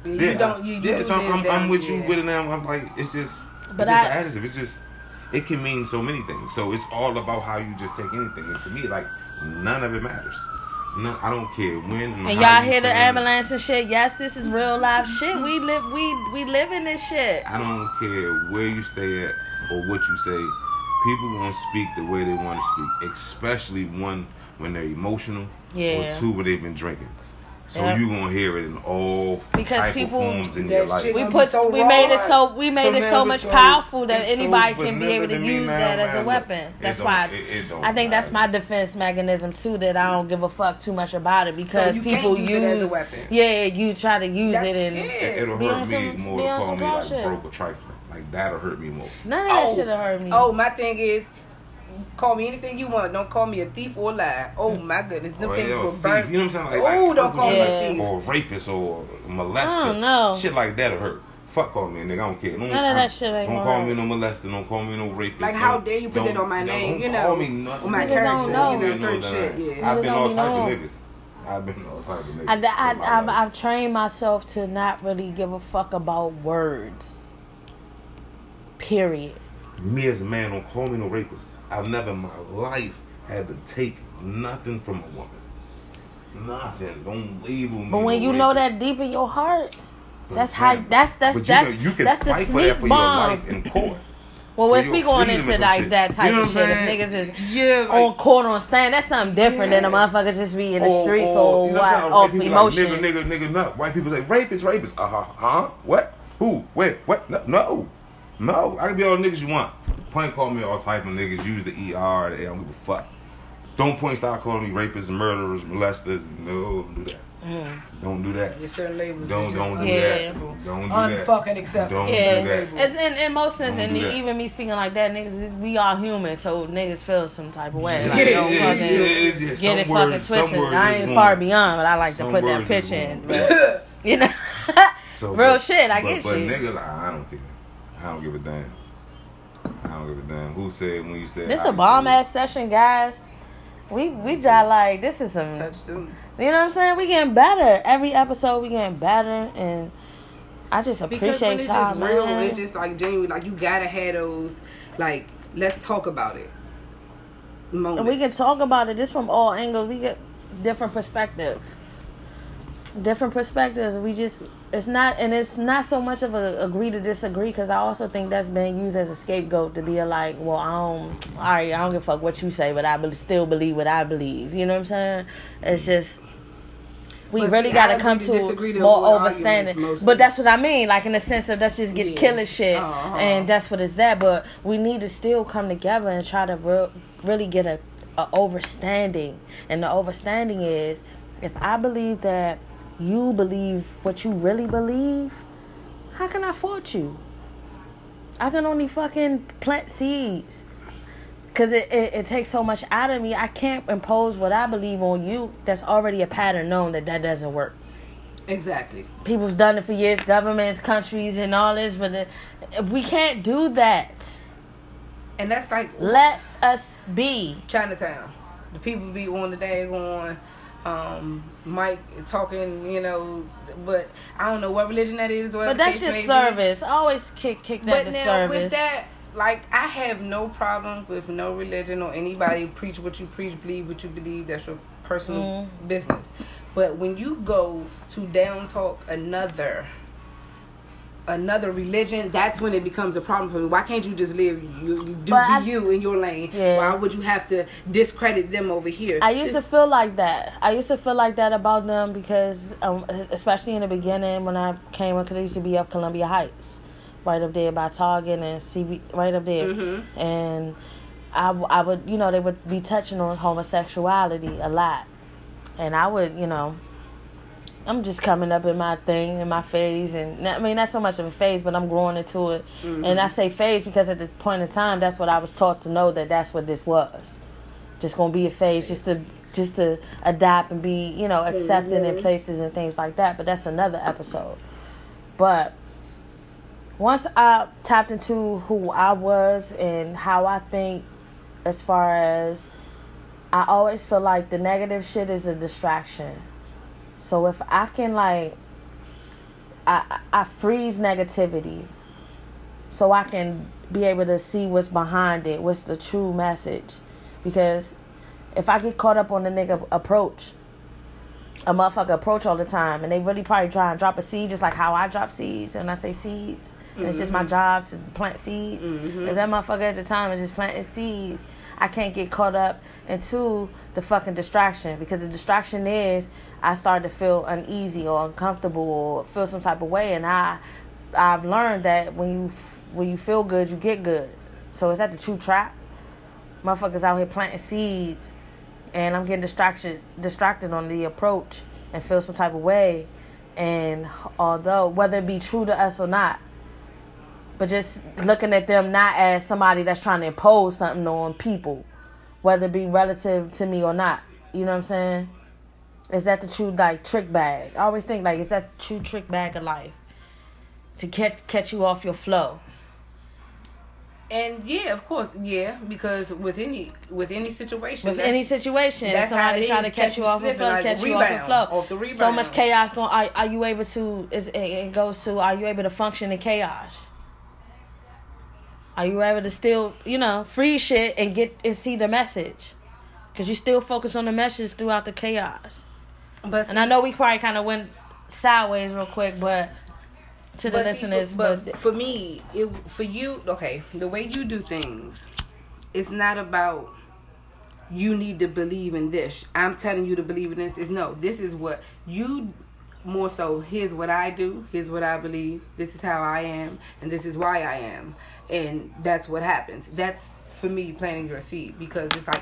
You yeah, don't. You, yeah, so I'm, I'm, I'm with you with it now. I'm like, it's just, But it's I- just additive. It's just, it can mean so many things. So it's all about how you just take anything. And to me, like, none of it matters. No, I don't care when. And y'all hear the it. ambulance and shit. Yes, this is real life shit. We live we we live in this shit. I don't care where you stay at or what you say. People gonna speak the way they want to speak, especially one when they're emotional, Yeah. or two when they've been drinking. So Yeah. you gonna hear it in all Because type people- of forms in your life. We put so we made it so we made it so much so- powerful that it's so anybody can be able to to use now, that as a weapon. That's don't- why it- it I think that's my defense mechanism too. That I don't give a fuck too much about it because you can't people use use, it as a weapon. yeah, you try to use That's- it and yeah. It- It'll hurt me some- more be to on call me like broke or trifling. Like that'll hurt me more. none of that oh. shit hurt me. Oh, my thing is, call me anything you want. Don't call me a thief or a lie. Oh mm. my goodness, them Or, things yeah, will thief, burn. You know what I'm saying? Oh, Like, like, oh, don't call me a thief. Or rapist or molester. I don't. Shit like that'll hurt. Fuck call me a oh, nigga. I don't care. Don't, None of that shit ain't Don't call hurt. me no molester. Don't call me no rapist. Like, how dare you put that on my no, name, Don't you call me nothing. on my Niggas don't know. You certain know shit, yeah. I've been all don't type know. of niggas. I've been all type of niggas. I, I, I. I've trained myself to not really give a fuck about words. Period. me as a man don't call me no rapist. I've never in my life had to take nothing from a woman. Nothing. Don't label me. But when you know that deep in your heart, that's how. That's that's that's you, know, you can that's the sneak for your bomb. in court. Well, if we going into like that type You know of shit, if niggas is yeah, like, on court on stand, that's something different than a motherfucker just be in the or- streets or, or you know what off emotion. Like, nigga, nigga, nigga, nut. White people say rapist, rapist. Uh huh. Huh? What? Who? Wait, what? No, no. No. I can be all the niggas you want. Point call me all type of niggas. Use the ER. They don't give a fuck. Don't point start calling me rapists, murderers, molesters. No, don't do that. Mm. Don't do that. Your certain labels. Don't are don't just do Yeah. that. Don't do that. Unfucking acceptable. Don't Yeah, do that. it's in, in most sense, and do even me speaking like that, niggas, we are human, so niggas feel some type of way. Like, Yeah, don't yeah, fucking yeah, yeah, get some it words- fucking twisted. I ain't wrong. far beyond, but I like to put that pitch in. But, you know, So, real but- shit. I but, get but you. nigga, like, I don't care. I don't give a damn. I don't give a damn. Who said when you said This a bomb ass session, guys. We we just mm-hmm. like this is some. Touch them. You know what I'm saying? We getting better every episode. We getting better, and I just Because when appreciate it's y'all, just real, man. it's just like genuine. Like you gotta have those. Like let's talk about it. Moments. And we can talk about it just from all angles. We get different perspective. Different perspectives. We just it's not and it's not so much of a agree to disagree because I also think that's been used as a scapegoat to be like, well, I don't, all right, I don't give a fuck what you say, but I be- still believe what I believe. You know what I'm saying? It's just we But really got to come to disagree to to more avoid overstanding. arguments mostly. But that's what I mean, like in the sense of let's just get Yeah. killing shit, Uh-huh. and that's what it's that. But we need to still come together and try to re- really get a, a overstanding. And the overstanding is, if I believe that you believe what you really believe, how can I fault you? I can only fucking plant seeds. Cause it, it, it takes so much out of me. I can't impose what I believe on you. That's already a pattern known that that doesn't work exactly. people's done it for years governments countries and all this but the, we can't do that And that's like let us be Chinatown. The people be on the day going, um, Mike talking, you know, but I don't know what religion that is. but that's just service I always kick kick that But now service with that, like I have no problem with no religion or anybody preach what you preach, believe what you believe. That's your personal Mm-hmm. business. But when you go to down talk another another religion, that's when it becomes a problem for me. Why can't you just live you, you do I- you in your lane? Yeah. Why would you have to discredit them over here? I used to feel like that. I used to feel like that about them because, um, especially in the beginning when I came, because I used to be up Columbia Heights, right up there by Target and CV, right up there, Mm-hmm. and I, I would, you know, they would be touching on homosexuality a lot, and I would, you know, I'm just coming up in my thing, in my phase, and I mean not so much of a phase, but I'm growing into it. Mm-hmm. And I say phase because at the point in time, that's what I was taught to know that that's what this was. Just gonna be a phase, just to just to adapt and be, you know, accepted in places and things like that. But that's another episode. But once I tapped into who I was and how I think, as far as I always feel like the negative shit is a distraction. So if I can like I I freeze negativity so I can be able to see what's behind it, what's the true message. Because if I get caught up on the nigga approach, a motherfucker approach all the time and they really probably try and drop a seed just like how I drop seeds and I say seeds. And it's just my mm-hmm. job to plant seeds. If mm-hmm. that motherfucker at the time is just planting seeds, I can't get caught up into the fucking distraction because the distraction is I start to feel uneasy or uncomfortable or feel some type of way and I I've learned that when you when you feel good, you get good. So is that the true trap? Motherfuckers out here planting seeds and I'm getting distracted distracted on the approach and feel some type of way. And although whether it be true to us or not, but just looking at them not as somebody that's trying to impose something on people, whether it be relative to me or not. You know what I'm saying? Is that the true like trick bag? I always think like is that the true trick bag of life to catch catch you off your flow. And yeah, of course, yeah, because with any with any situation, with any situation, that's how somebody trying to catch you off slipping, flow, like catch you off the rebound, flow. off the So much chaos going. Are, are you able to? Is it, it goes to? Are you able to function in chaos? Are you able to still, you know, free shit and get and see the message? Because you still focus on the message throughout the chaos. But And I know we probably kind of went sideways real quick, but to the But see, listeners, for, but, but for me, it for you, okay, the way you do things, it's not about you need to believe in this. I'm telling you to believe in this. Is no, this is what you more so. Here's what I do. Here's what I believe. This is how I am, and this is why I am, and that's what happens. That's for me planting your seed because it's like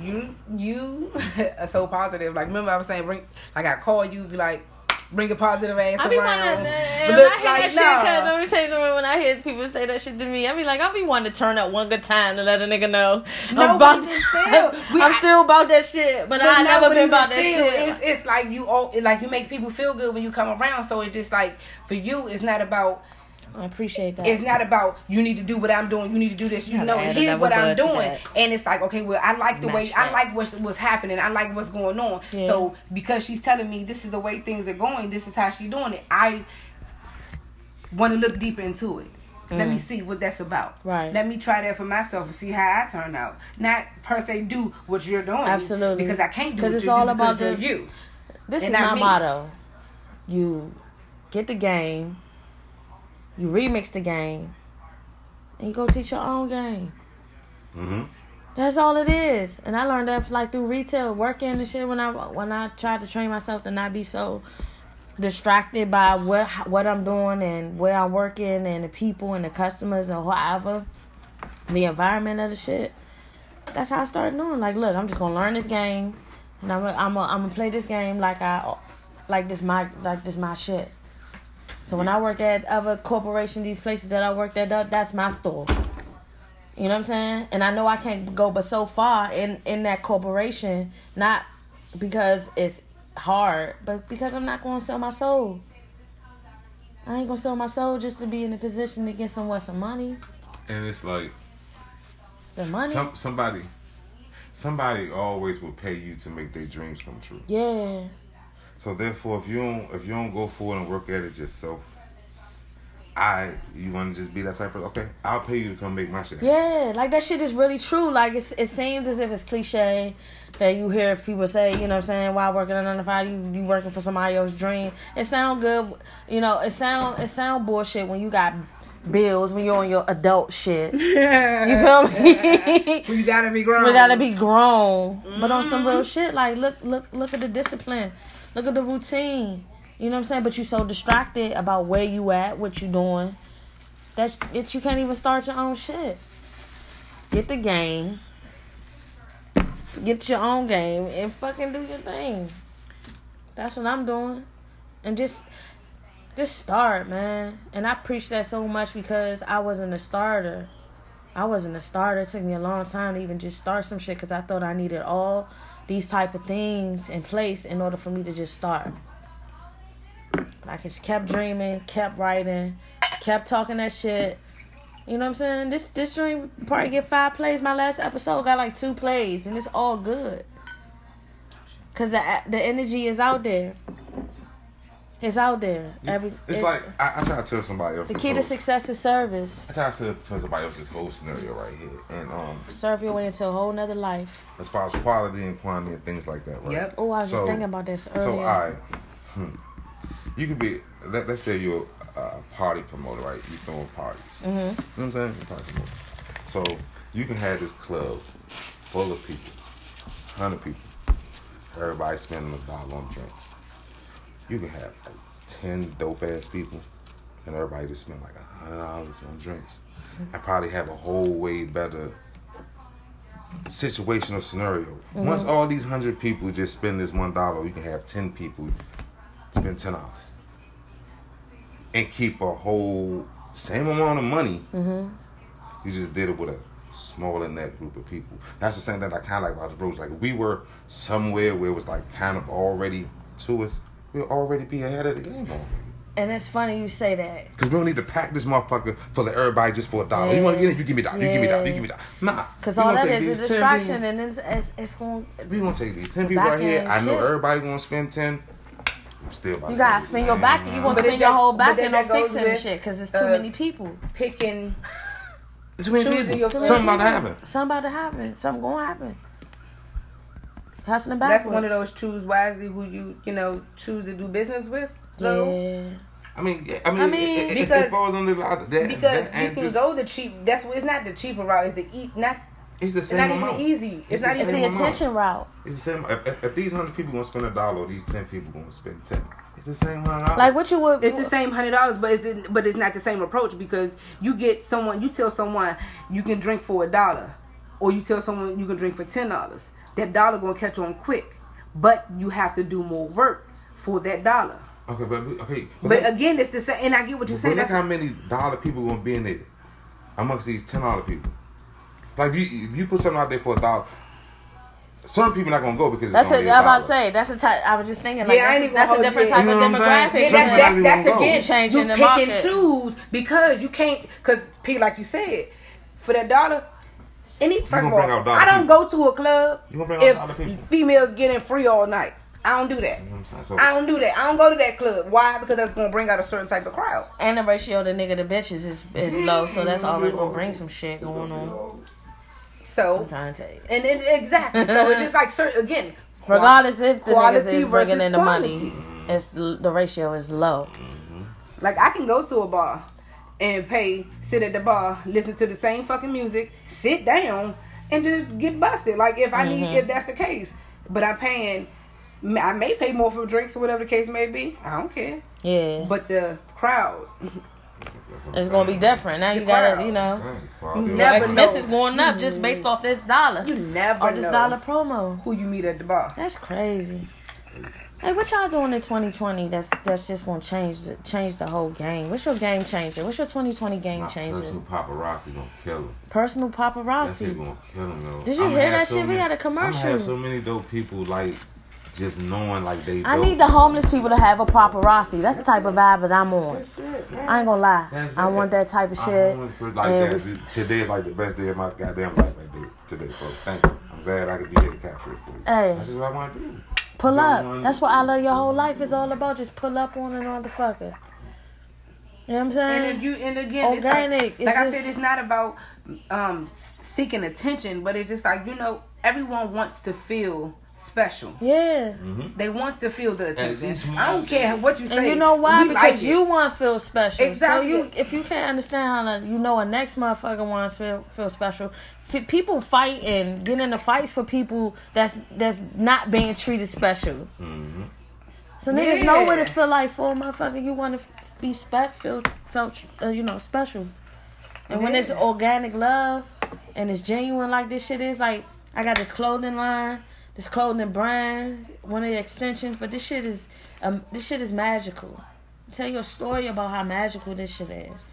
you you are so positive. Like remember I was saying, bring like I call you, be like. Bring a positive ass I be around. wanting to, and when look, I hear like, that shit, nah. let me tell you something, when I hear people say that shit to me, I be like, I be wanting to turn up one good time to let a nigga know No, I'm about to, still, we- I'm still about that shit, but, I no, never but been about that still, shit. It's, it's like you all like you make people feel good when you come around. So it's just like for you, it's not about I appreciate that. it's not about you need to do what I'm doing. You need to do this. You Gotta know, here's what I'm doing, and it's like okay, well, I like the way Match I like what's what's happening. I like what's going on. Yeah. So because she's telling me this is the way things are going, this is how she's doing it. I want to look deeper into it. Let me see what that's about. Mm. Right. Let me try that for myself and see how I turn out. Not per se do what you're doing. Absolutely. Because I can't do 'Cause because it's all about the- you're. This And is my me. motto. You get the game, you remix the game, and you go teach your own game. Mm-hmm. That's all it is. And I learned that like through retail, working and shit. When I when I tried to train myself to not be so distracted by what what I'm doing and where I'm working and the people and the customers and whatever, the environment of the shit. That's how I started doing. Like, look, I'm just gonna learn this game, and I'm gonna, I'm gonna, I'm gonna play this game like I like this my like this my shit. So when I work at other corporation, these places that I worked at, that, that's my store. You know what I'm saying? And I know I can't go but so far in in that corporation, not because it's hard, but because I'm not going to sell my soul. I ain't gonna sell my soul just to be in a position to get somewhere some money. And it's like The money, some somebody, somebody always will pay you to make their dreams come true. yeah. So therefore, if you don't if you don't go forward and work at it yourself, I you want to just be that type of okay, I'll pay you to come make my shit. Yeah, like that shit is really true. Like it's, it seems as if it's cliche that you hear people say, you know what I'm saying, while working on a five, you you working for somebody else's dream. It sound good, you know, it sound it sound bullshit when you got bills when you're on your adult shit. You feel me? You gotta be grown. we gotta be grown. But on some mm-hmm. real shit, like look look look at the discipline. Look at the routine. You know what I'm saying? But you're so distracted about where you at, what you doing, that that you can't even start your own shit. Get the game. Get your own game and fucking do your thing. That's what I'm doing. And just just start, man. And I preach that so much because I wasn't a starter. I wasn't a starter. It took me a long time to even just start some shit because I thought I needed all these type of things in place in order for me to just start. But I just kept dreaming, kept writing, kept talking that shit. You know what I'm saying? This this dream probably get five plays. My last episode got like two plays, and it's all good. Cause the the energy is out there. It's out there. Every It's, like I, I try to tell somebody else. the key to whole- success is service. I try to tell- tell somebody else this whole scenario right here, and um, Serve your way into a whole nother life. as far as quality and quantity and things like that, right? Yep. Oh, I was So- just thinking about this earlier. So earlier. I, hmm, you could be. Let, let's say you're a party promoter, right? You throwing parties. Mm-hmm. You know what I'm saying? You're party promoter. So you can have this club full of people, hundred people. Everybody spending a dollar on drinks. You can have like ten dope ass people, and everybody just spent like a hundred dollars on drinks, I probably have a whole way better situational scenario. Mm-hmm. Once all these hundred people just spend this one dollar, you can have ten people spend ten dollars, and keep a whole same amount of money. Mm-hmm. You just did it with a smaller net group of people. That's the same thing I kind of like about the Rose. Like we were somewhere where it was like kind of already to us. We'll already be ahead of the game already. And it's funny you say that. Cause we don't need to pack this motherfucker for the everybody just for a dollar. You want to get it? You give me that. You give me that. You give me that. Nah. Because we all gonna take is a these 10 distraction, people- and it's, it's, it's going We gonna take these ten people back right here. I know shit. everybody gonna spend ten. I'm still about You to gotta have spend your same back. You gonna spend your whole back then end on that goes fixing with, shit because it's too uh, many people. Picking It's when choosing people- Something about to happen. Something about to happen. Something gonna happen. Hustling that's one of those choose wisely who you you know choose to do business with. though. Yeah. I mean, yeah, I mean, I mean, it, it, because- it falls under that. that Because that, you can just- go the cheap. That's what it's not the cheaper route. It's the eat. Not. It's the same. It's same not even easy. It's not It's even the same amount. attention route. It's the same. If, if, if these hundred people gonna spend a dollar, these ten people gonna spend ten. It's the same amount. Like what you would. It's the same hundred dollars, but it's the, but it's not the same approach because you get someone. You tell someone you can drink for a dollar, or you tell someone you can drink for ten dollars. That dollar gonna catch on quick, but you have to do more work for that dollar. Okay, but okay, but, But let's- again, it's the same. And I get what you're saying. look That's, how many dollar people gonna be in it amongst these ten dollar people. Like if you if you put something out there for a dollar, certain people not gonna go because That's it's it. only a I'm about to say. That's a type. I was just thinking. Like, Yeah, I ain't that's, even that's a different type you. of know what I'm demographic. saying? Yeah, that, people that, that's even again. gonna Changing you the pick market. and choose because you can't. Because people, like you said, for that dollar. Any first of all, bring out dollar I don't people. go to a club You gonna bring out dollar if females getting free all night. I don't do that. You know I'm? So, I don't do that. I don't go to that club. Why? Because that's gonna bring out a certain type of crowd. And the ratio of the nigga to bitches is, is low, so that's already gonna bring some shit going on. I'm So, trying to tell you. and it, exactly. So it's just like certain again. Regardless if the niggas quality is versus bringing in the money, quality. it's the ratio is low. Like I can go to a bar and pay, sit at the bar, listen to the same fucking music, sit down, and just get busted. Like if I need, mm-hmm. if that's the case, but I'm paying. I may pay more for drinks or whatever the case may be. I don't care. Yeah, But the crowd, it's gonna be different. Now you The gotta, you know, Dang, quality of never life. expenses know. going up just based off this dollar you never or this dollar promo. who you meet at the bar. That's crazy. Hey, what y'all doing in 2020? That's that's just gonna change the change the whole game. What's your game changer? What's your 2020 game My changer? personal paparazzi gonna kill him. Personal That paparazzi. gonna kill him, yo. Did you I'ma hear that so shit? We had a commercial. have so many dope people like just knowing like they. I need the homeless people to have a paparazzi. That's the type of vibe that I'm on. That's it. I ain't gonna lie. That's I it. want that type of I'm shit. for like And that. we- Today is like the best day of my goddamn life right there. Today, so thank you. I'm glad I could be here to capture it for you. Hey. That's just what I want to do. Pull up. what That's what I love your whole life is all about. Just pull up on a motherfucker. You know what I'm saying? And if you and again, it's like, Organic, it's like I just- said, it's not about um seeking attention, but it's just like you know, everyone wants to feel special. yeah. They want to feel the attention. I don't care what you say. And you know why? We Because like you want to feel special. Exactly. So you, if you can't understand how to, you know, a next motherfucker wants to feel, feel special. People fight and get into fights for people that's that's not being treated special. So niggas know what it feel like for a motherfucker. You want to be spe- feel felt, uh, you know, special. And when it's organic love and it's genuine like this shit is, like I got this clothing line, this clothing brand, one of the extensions, but this shit is um this shit is magical. Tell you a story about how magical this shit is.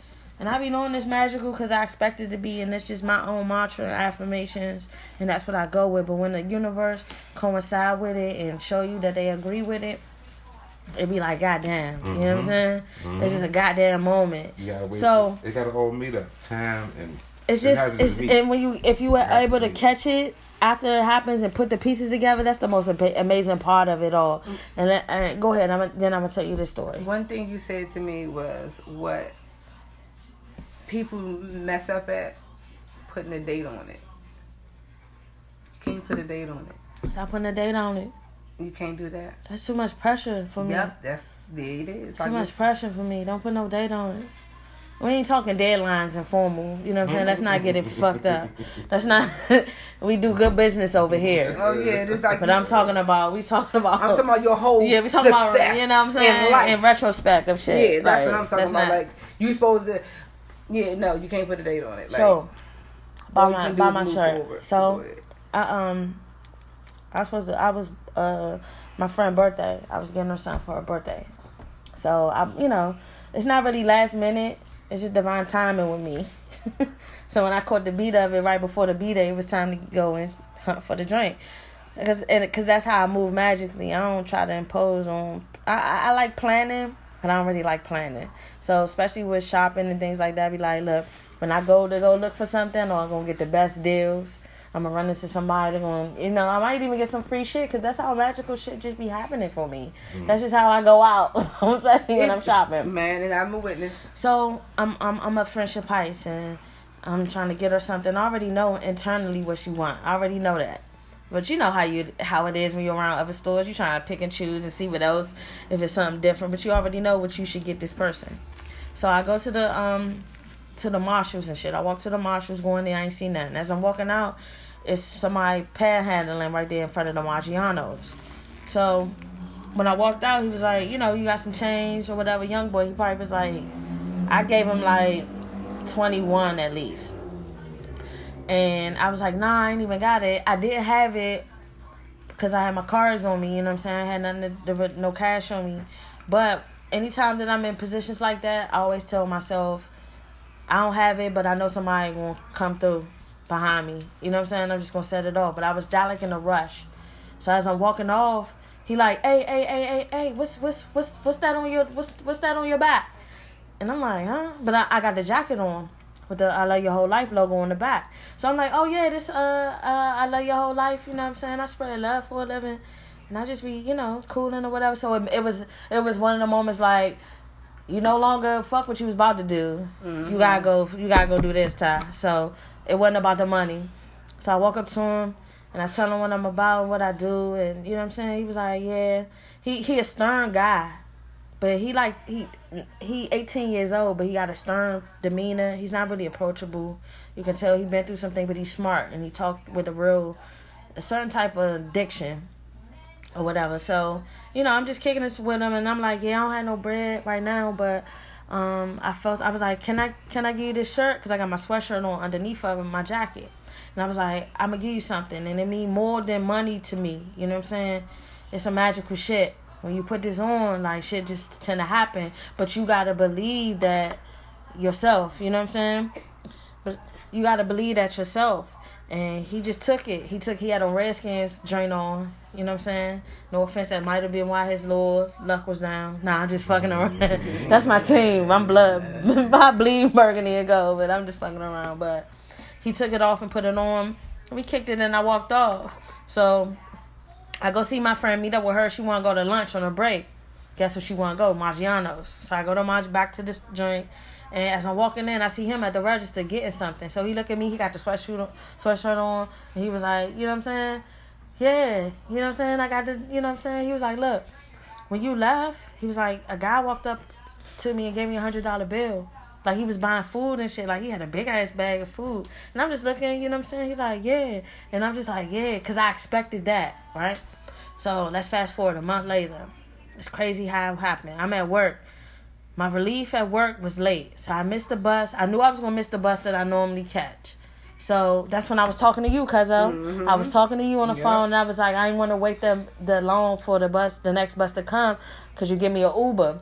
And I be knowing it's magical because I expect it to be, and it's just my own mantra and affirmations, and that's what I go with. But when the universe coincide with it and show you that they agree with it, it be like, goddamn, you know what I'm mm-hmm. saying? It's just a mm-hmm. goddamn moment. You gotta wait. So they gotta all meet up time and. it's just happens to it's and when you if you were able to catch it after it happens and put the pieces together, that's the most amazing part of it all. Mm. And, and go ahead, I'm, then I'm gonna tell you the story. One thing you said to me was what people mess up at putting a date on it. You can't put a date on it. Stop putting a date on it. You can't do that. That's too much pressure for me. Yep, that's it is. Too Like much pressure for me. Don't put no date on it. We ain't talking deadlines and formal. You know what I'm saying? Let's not get it fucked up. That's not. we do good business over here. Oh yeah, this like. But I'm talking about. We talking about. I'm talking about your whole Yeah, we talking about. You know what I'm saying? in. In retrospect of shit. yeah, that's Like, what I'm talking about. not- Like you supposed to. Yeah, no, you can't put a date on it. Like, so, buy my buy my shirt. forward. So. I um, I was supposed to. I was uh, my friend birthday. I was getting her something for her birthday. So I, you know, it's not really last minute. It's just divine timing with me. so when I caught the beat of it right before the beat, it was time to go and hunt for the drink. Because and because that's how I move magically. I don't try to impose on. I, I I like planning, but I don't really like planning. So especially with shopping and things like that, I be like, look, when I go to go look for something, or I'm gonna get the best deals. I'm gonna run into somebody. They're gonna, you know, I might even get some free shit because that's how magical shit just be happening for me. Mm-hmm. That's just how I go out, especially when I'm shopping. Man, and I'm a witness. So I'm I'm I'm a friendship heights and I'm trying to get her something. I already know internally what she want. I already know that. But you know how you how it is when you're around other stores. You trying to pick and choose and see what else if it's something different. But you already know what you should get this person. So I go to the um to the Marshalls and shit. I walk to the Marshalls, going there. I ain't seen nothing. As I'm walking out, it's somebody panhandling right there in front of the Maggiano's. So when I walked out, he was like, you know, you got some change or whatever. Young boy, he probably was like, I gave him like 21 at least. And I was like, nah, I ain't even got it. I didn't have it because I had my cards on me, you know what I'm saying? I had nothing, to, no cash on me. But anytime that I'm in positions like that, I always tell myself, I don't have it, but I know somebody gonna come through behind me. You know what I'm saying? I'm just gonna set it off. But I was like in a rush. So as I'm walking off, he like, hey, hey, hey, hey, hey, what's what's what's what's that on your what's what's that on your back? And I'm like, huh? But I, I got the jacket on with the I love your whole life logo on the back. So I'm like, oh yeah, this uh uh I love your whole life, you know what I'm saying? I spread love for a living. And I just be, you know, cooling or whatever. So it, it was it was one of the moments like you no longer fuck what you was about to do. Mm-hmm. You gotta go you gotta go do this time. So it wasn't about the money. So I walk up to him and I tell him what I'm about, what I do, and you know what I'm saying. He was like, "Yeah." He he a stern guy, but he like he he 18 years old, but he got a stern demeanor. He's not really approachable. You can tell he been through something, but he's smart and he talked with a real a certain type of diction or whatever. So you know, I'm just kicking it with him, and I'm like, "Yeah, I don't have no bread right now, but." Um, I felt I was like, can I can I give you this shirt? Cause I got my sweatshirt on underneath of my jacket. And I was like, I'm gonna give you something, and it mean more than money to me. You know what I'm saying? It's a magical shit. When you put this on, like shit just tend to happen. But you gotta believe that yourself. You know what I'm saying? But you gotta believe that yourself. And he just took it. He took. He had a Redskins joint on. You know what I'm saying? No offense, that might have been why his Lord luck was down. Nah, I'm just fucking around. That's my team. I'm blood. my bleed burgundy and gold, but I'm just fucking around. But he took it off and put it on. We kicked it and I walked off. So I go see my friend, meet up with her. She want to go to lunch on a break. Guess where she want to go? Maggiano's. So I go to Mag back to this joint. And as I'm walking in, I see him at the register getting something. So he look at me. He got the sweatshirt on, sweatshirt on. And he was like, you know what I'm saying? Yeah. You know what I'm saying? I got the, you know what I'm saying? He was like, look, when you left, he was like, a guy walked up to me and gave me a $100 bill. Like he was buying food and shit. Like he had a big ass bag of food. And I'm just looking, you know what I'm saying? He's like, yeah. And I'm just like, yeah, because I expected that, right? So let's fast forward a month later. It's crazy how it happened. I'm at work. My relief at work was late. So I missed the bus. I knew I was going to miss the bus that I normally catch. So that's when I was talking to you, cuz mm-hmm. I was talking to you on the yep. phone and I was like, I didn't want to wait the, the long for the bus, the next bus to come because you give me an Uber.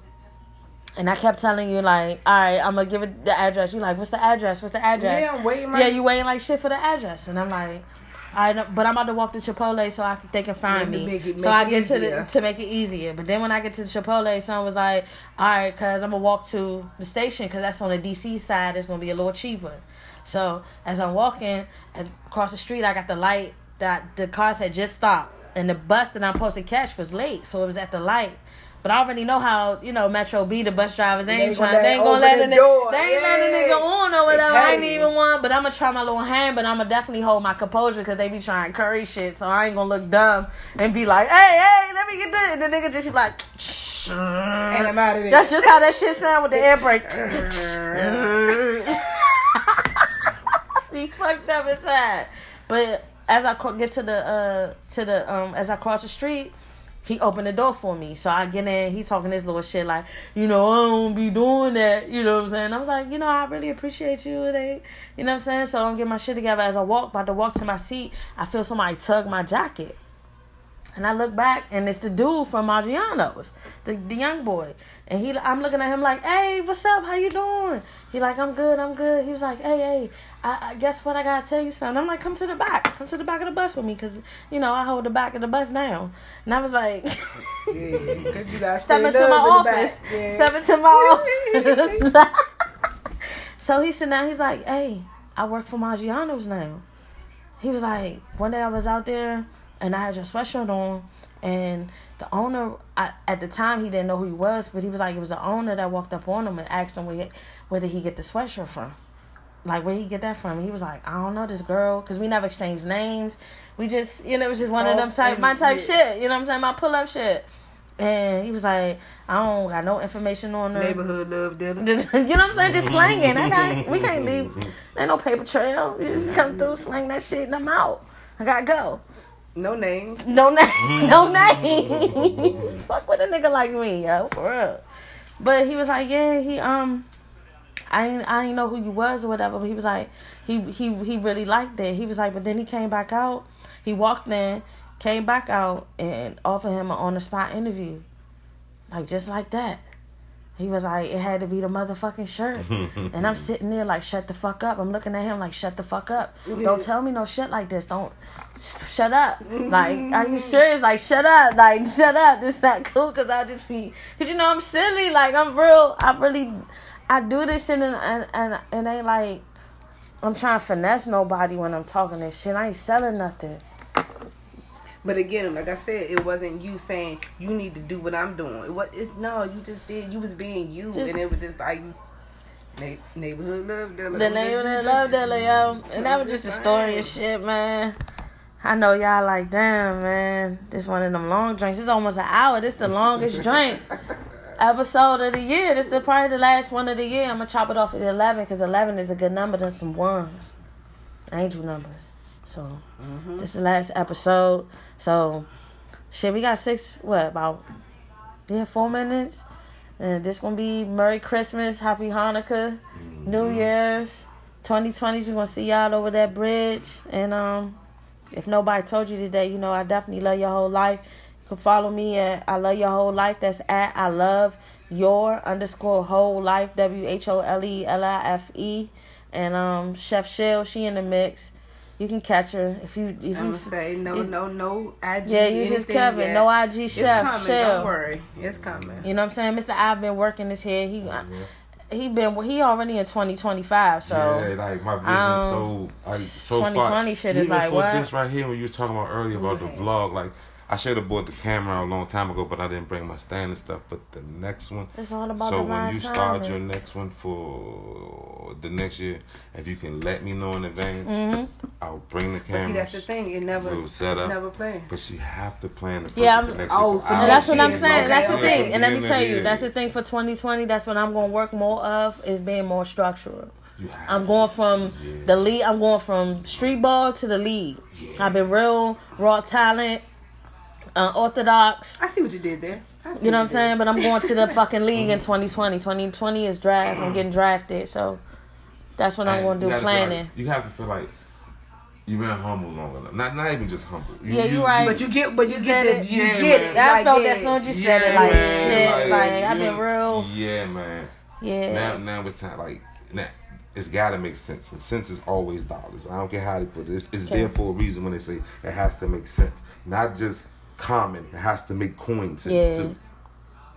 And I kept telling you like, all right, I'm gonna give it the address. You like, what's the address? What's the address? Yeah, I'm waiting. yeah, you waiting like shit for the address, and I'm like, I know, but I'm about to walk to Chipotle so I can, they can find me. It, so I get easier. to the to make it easier. But then when I get to Chipotle, someone was like, all right, cause I'm gonna walk to the station because that's on the DC side. It's gonna be a little cheaper. So as I'm walking across the street, I got the light that the cars had just stopped, and the bus that I'm supposed to catch was late, so it was at the light. But I already know how you know Metro B the bus drivers. They ain't trying. They ain't gonna let the, nigga. They ain't yeah. let the nigga on or whatever. I ain't even one. But I'm gonna try my little hand. But I'm gonna definitely hold my composure because they be trying curry shit. So I ain't gonna look dumb and be like, hey, hey, let me get this. And the nigga just be like. Shh. And I'm out of there. That's just how that shit sound with the air brake. he fucked up his inside. But as I get to the uh to the um as I cross the street he opened the door for me. So I get in, he talking this little shit like, you know, I don't be doing that. You know what I'm saying? I was like, you know, I really appreciate you. They, you know what I'm saying? So I'm getting my shit together. As I walk, about to walk to my seat, I feel somebody tug my jacket. And I look back, and it's the dude from Maggiano's, the, the young boy. And he, I'm looking at him like, "Hey, what's up? How you doing?" He like, "I'm good, I'm good." He was like, "Hey, hey, I, I guess what I gotta tell you something." I'm like, "Come to the back, come to the back of the bus with me, cause you know I hold the back of the bus now." And I was like, "Yeah, you guys step into my office, yeah. step into my office." so he said, "Now he's like, hey, I work for Maggiano's now." He was like, one day I was out there and I had your sweatshirt on, and the owner I, at the time he didn't know who he was, but he was like it was the owner that walked up on him and asked him where, where did he get the sweatshirt from. like where he get that from? He was like, I don't know this girl, cause we never exchanged names. We just, you know, it was just one of them type, my type shit. You know what I'm saying? My pull up shit. And he was like, I don't got no information on her. Neighborhood love dealer. you know what I'm saying? Just slanging. I got, we can't leave. Ain't no paper trail. You just come through, slang that shit, and I'm out. I gotta go. No names. No name. No names. Fuck with a nigga like me, yo, for real. But he was like, yeah, he um, I didn't, I didn't know who you was or whatever. But he was like, he he he really liked it. He was like, but then he came back out. He walked in, came back out, and offered him an on the spot interview, like just like that. He was like, it had to be the motherfucking shirt. and I'm sitting there like, shut the fuck up. I'm looking at him like, shut the fuck up. Mm-hmm. Don't tell me no shit like this. Don't, sh- shut up. Like, are you serious? Like, shut up. Like, shut up. This not cool because I just be, because you know, I'm silly. Like, I'm real, I really, I do this shit and, and, and, and ain't like, I'm trying to finesse nobody when I'm talking this shit. I ain't selling nothing. But again, like I said, it wasn't you saying you need to do what I'm doing. It was it's no, you just did. You was being you, Just- and it was just like you. Na- neighborhood love dealer. The that love dealer, yo. And that was just a story and shit, man. I know y'all like, damn, man. This one of them long drinks. It's almost an hour. This the longest drink episode of the year. This is probably the last one of the year. I'm gonna chop it off at 11 because 11 is a good number than some ones, angel numbers. So this is the last episode. So shit, we got six. What about? Yeah, four minutes. And this gonna be Merry Christmas, Happy Hanukkah, New Year's, 2020s. We gonna see y'all over that bridge. And um, if nobody told you today, you know I definitely love your whole life. You can follow me at I love your whole life. That's at I love your underscore whole life. W H O L E L I F E. And um, Chef Shell, she in the mix. You can catch her if you if I'm you gonna say no, if- no, no. IG, Yeah, you just anything Kevin. yet. No IG It's chef. coming. Shell. Don't worry, it's coming. You know what I'm saying? Mr. I've been working this here. He he been he already in 2025. So yeah, like my vision um, so like so 2020 far. shit is Even like, what? this right here when you were talking about earlier about the vlog, like I should have bought the camera a long time ago, but I didn't bring my stand and stuff. But the next one, it's all about so the when right you start timing. your next one for the next year, if you can let me know in advance, Mm-hmm. I'll bring the But camera. see, that's the thing. It never, We'll it's set up. never planned. But you have to plan the first Yeah, I'm- next oh, So the I'll- And that's what I'm Okay, saying. That's the thing. And let me tell you, that's the thing for 2020. That's what I'm going to work more of is being more structural. You I'm going from Yeah. the league. I'm going from street ball to the league. I've been real raw talent, uh, orthodox. I see what you did there. You know what I'm saying? But I'm going to the fucking league in 2020. 2020 is draft. I'm getting drafted, so that's what I'm going to you do. Planning. Like, you have to feel like you've been humble long enough. Not not even just humble. You, Yeah, you're right. But you get, but you, You get said it. it. You Yeah, get man. it. That like, felt yeah. that soon as you Yeah, said it. Like man, shit. Like, I've you- been real. Yeah, man. Yeah. Now, now it's time. Like now, it's got to make sense. And sense is always dollars. I don't care how they put it. It's, it's Okay. there for a reason when they say it has to make sense, not just common. It has to make coin sense Yeah. too.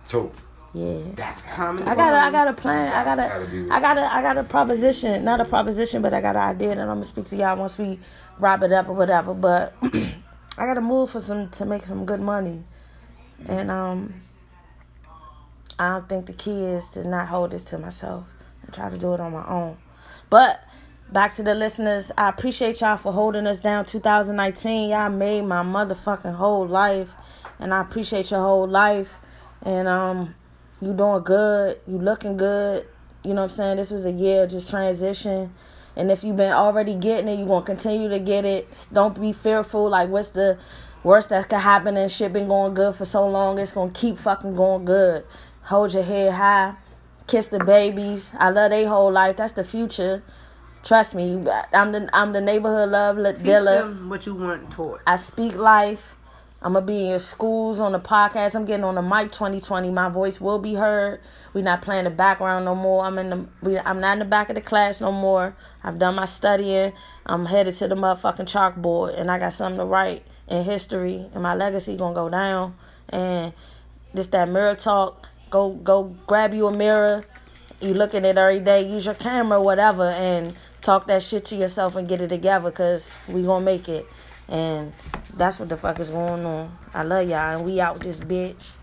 So Yeah. that's Common I got a, I got a plan. I got Gotta be a, real. I got a, I got a proposition. Not a proposition, but I got an idea, and I'm gonna speak to y'all once we wrap it up or whatever. But I got to move for some to make some good money, and um, I don't think the key is to not hold this to myself and try to do it on my own. But back to the listeners, I appreciate y'all for holding us down. 2019, y'all made my motherfucking whole life, and I appreciate your whole life. And um, you doing good, you looking good. You know what I'm saying? This was a year just transition. And if you've been already getting it, you're gonna continue to get it. Don't be fearful. Like what's the worst that could happen and shit been going good for so long, it's gonna keep fucking going good. Hold your head high. Kiss the babies. I love their whole life. That's the future. Trust me. I'm the I'm the neighborhood love Teach dealer. them what you weren't taught. I speak life. I'm gonna be in your schools on the podcast. I'm getting on the mic 2020. My voice will be heard. We're not playing the background no more. I'm in the. We, I'm not in the back of the class no more. I've done my studying. I'm headed to the motherfucking chalkboard, and I got something to write in history, and my legacy gonna go down. And this that mirror talk. Go go grab you a mirror. You look at it every day. Use your camera, whatever, and talk that shit to yourself and get it together. Cause we gonna make it. And that's what the fuck is going on. I love y'all, and we out this bitch.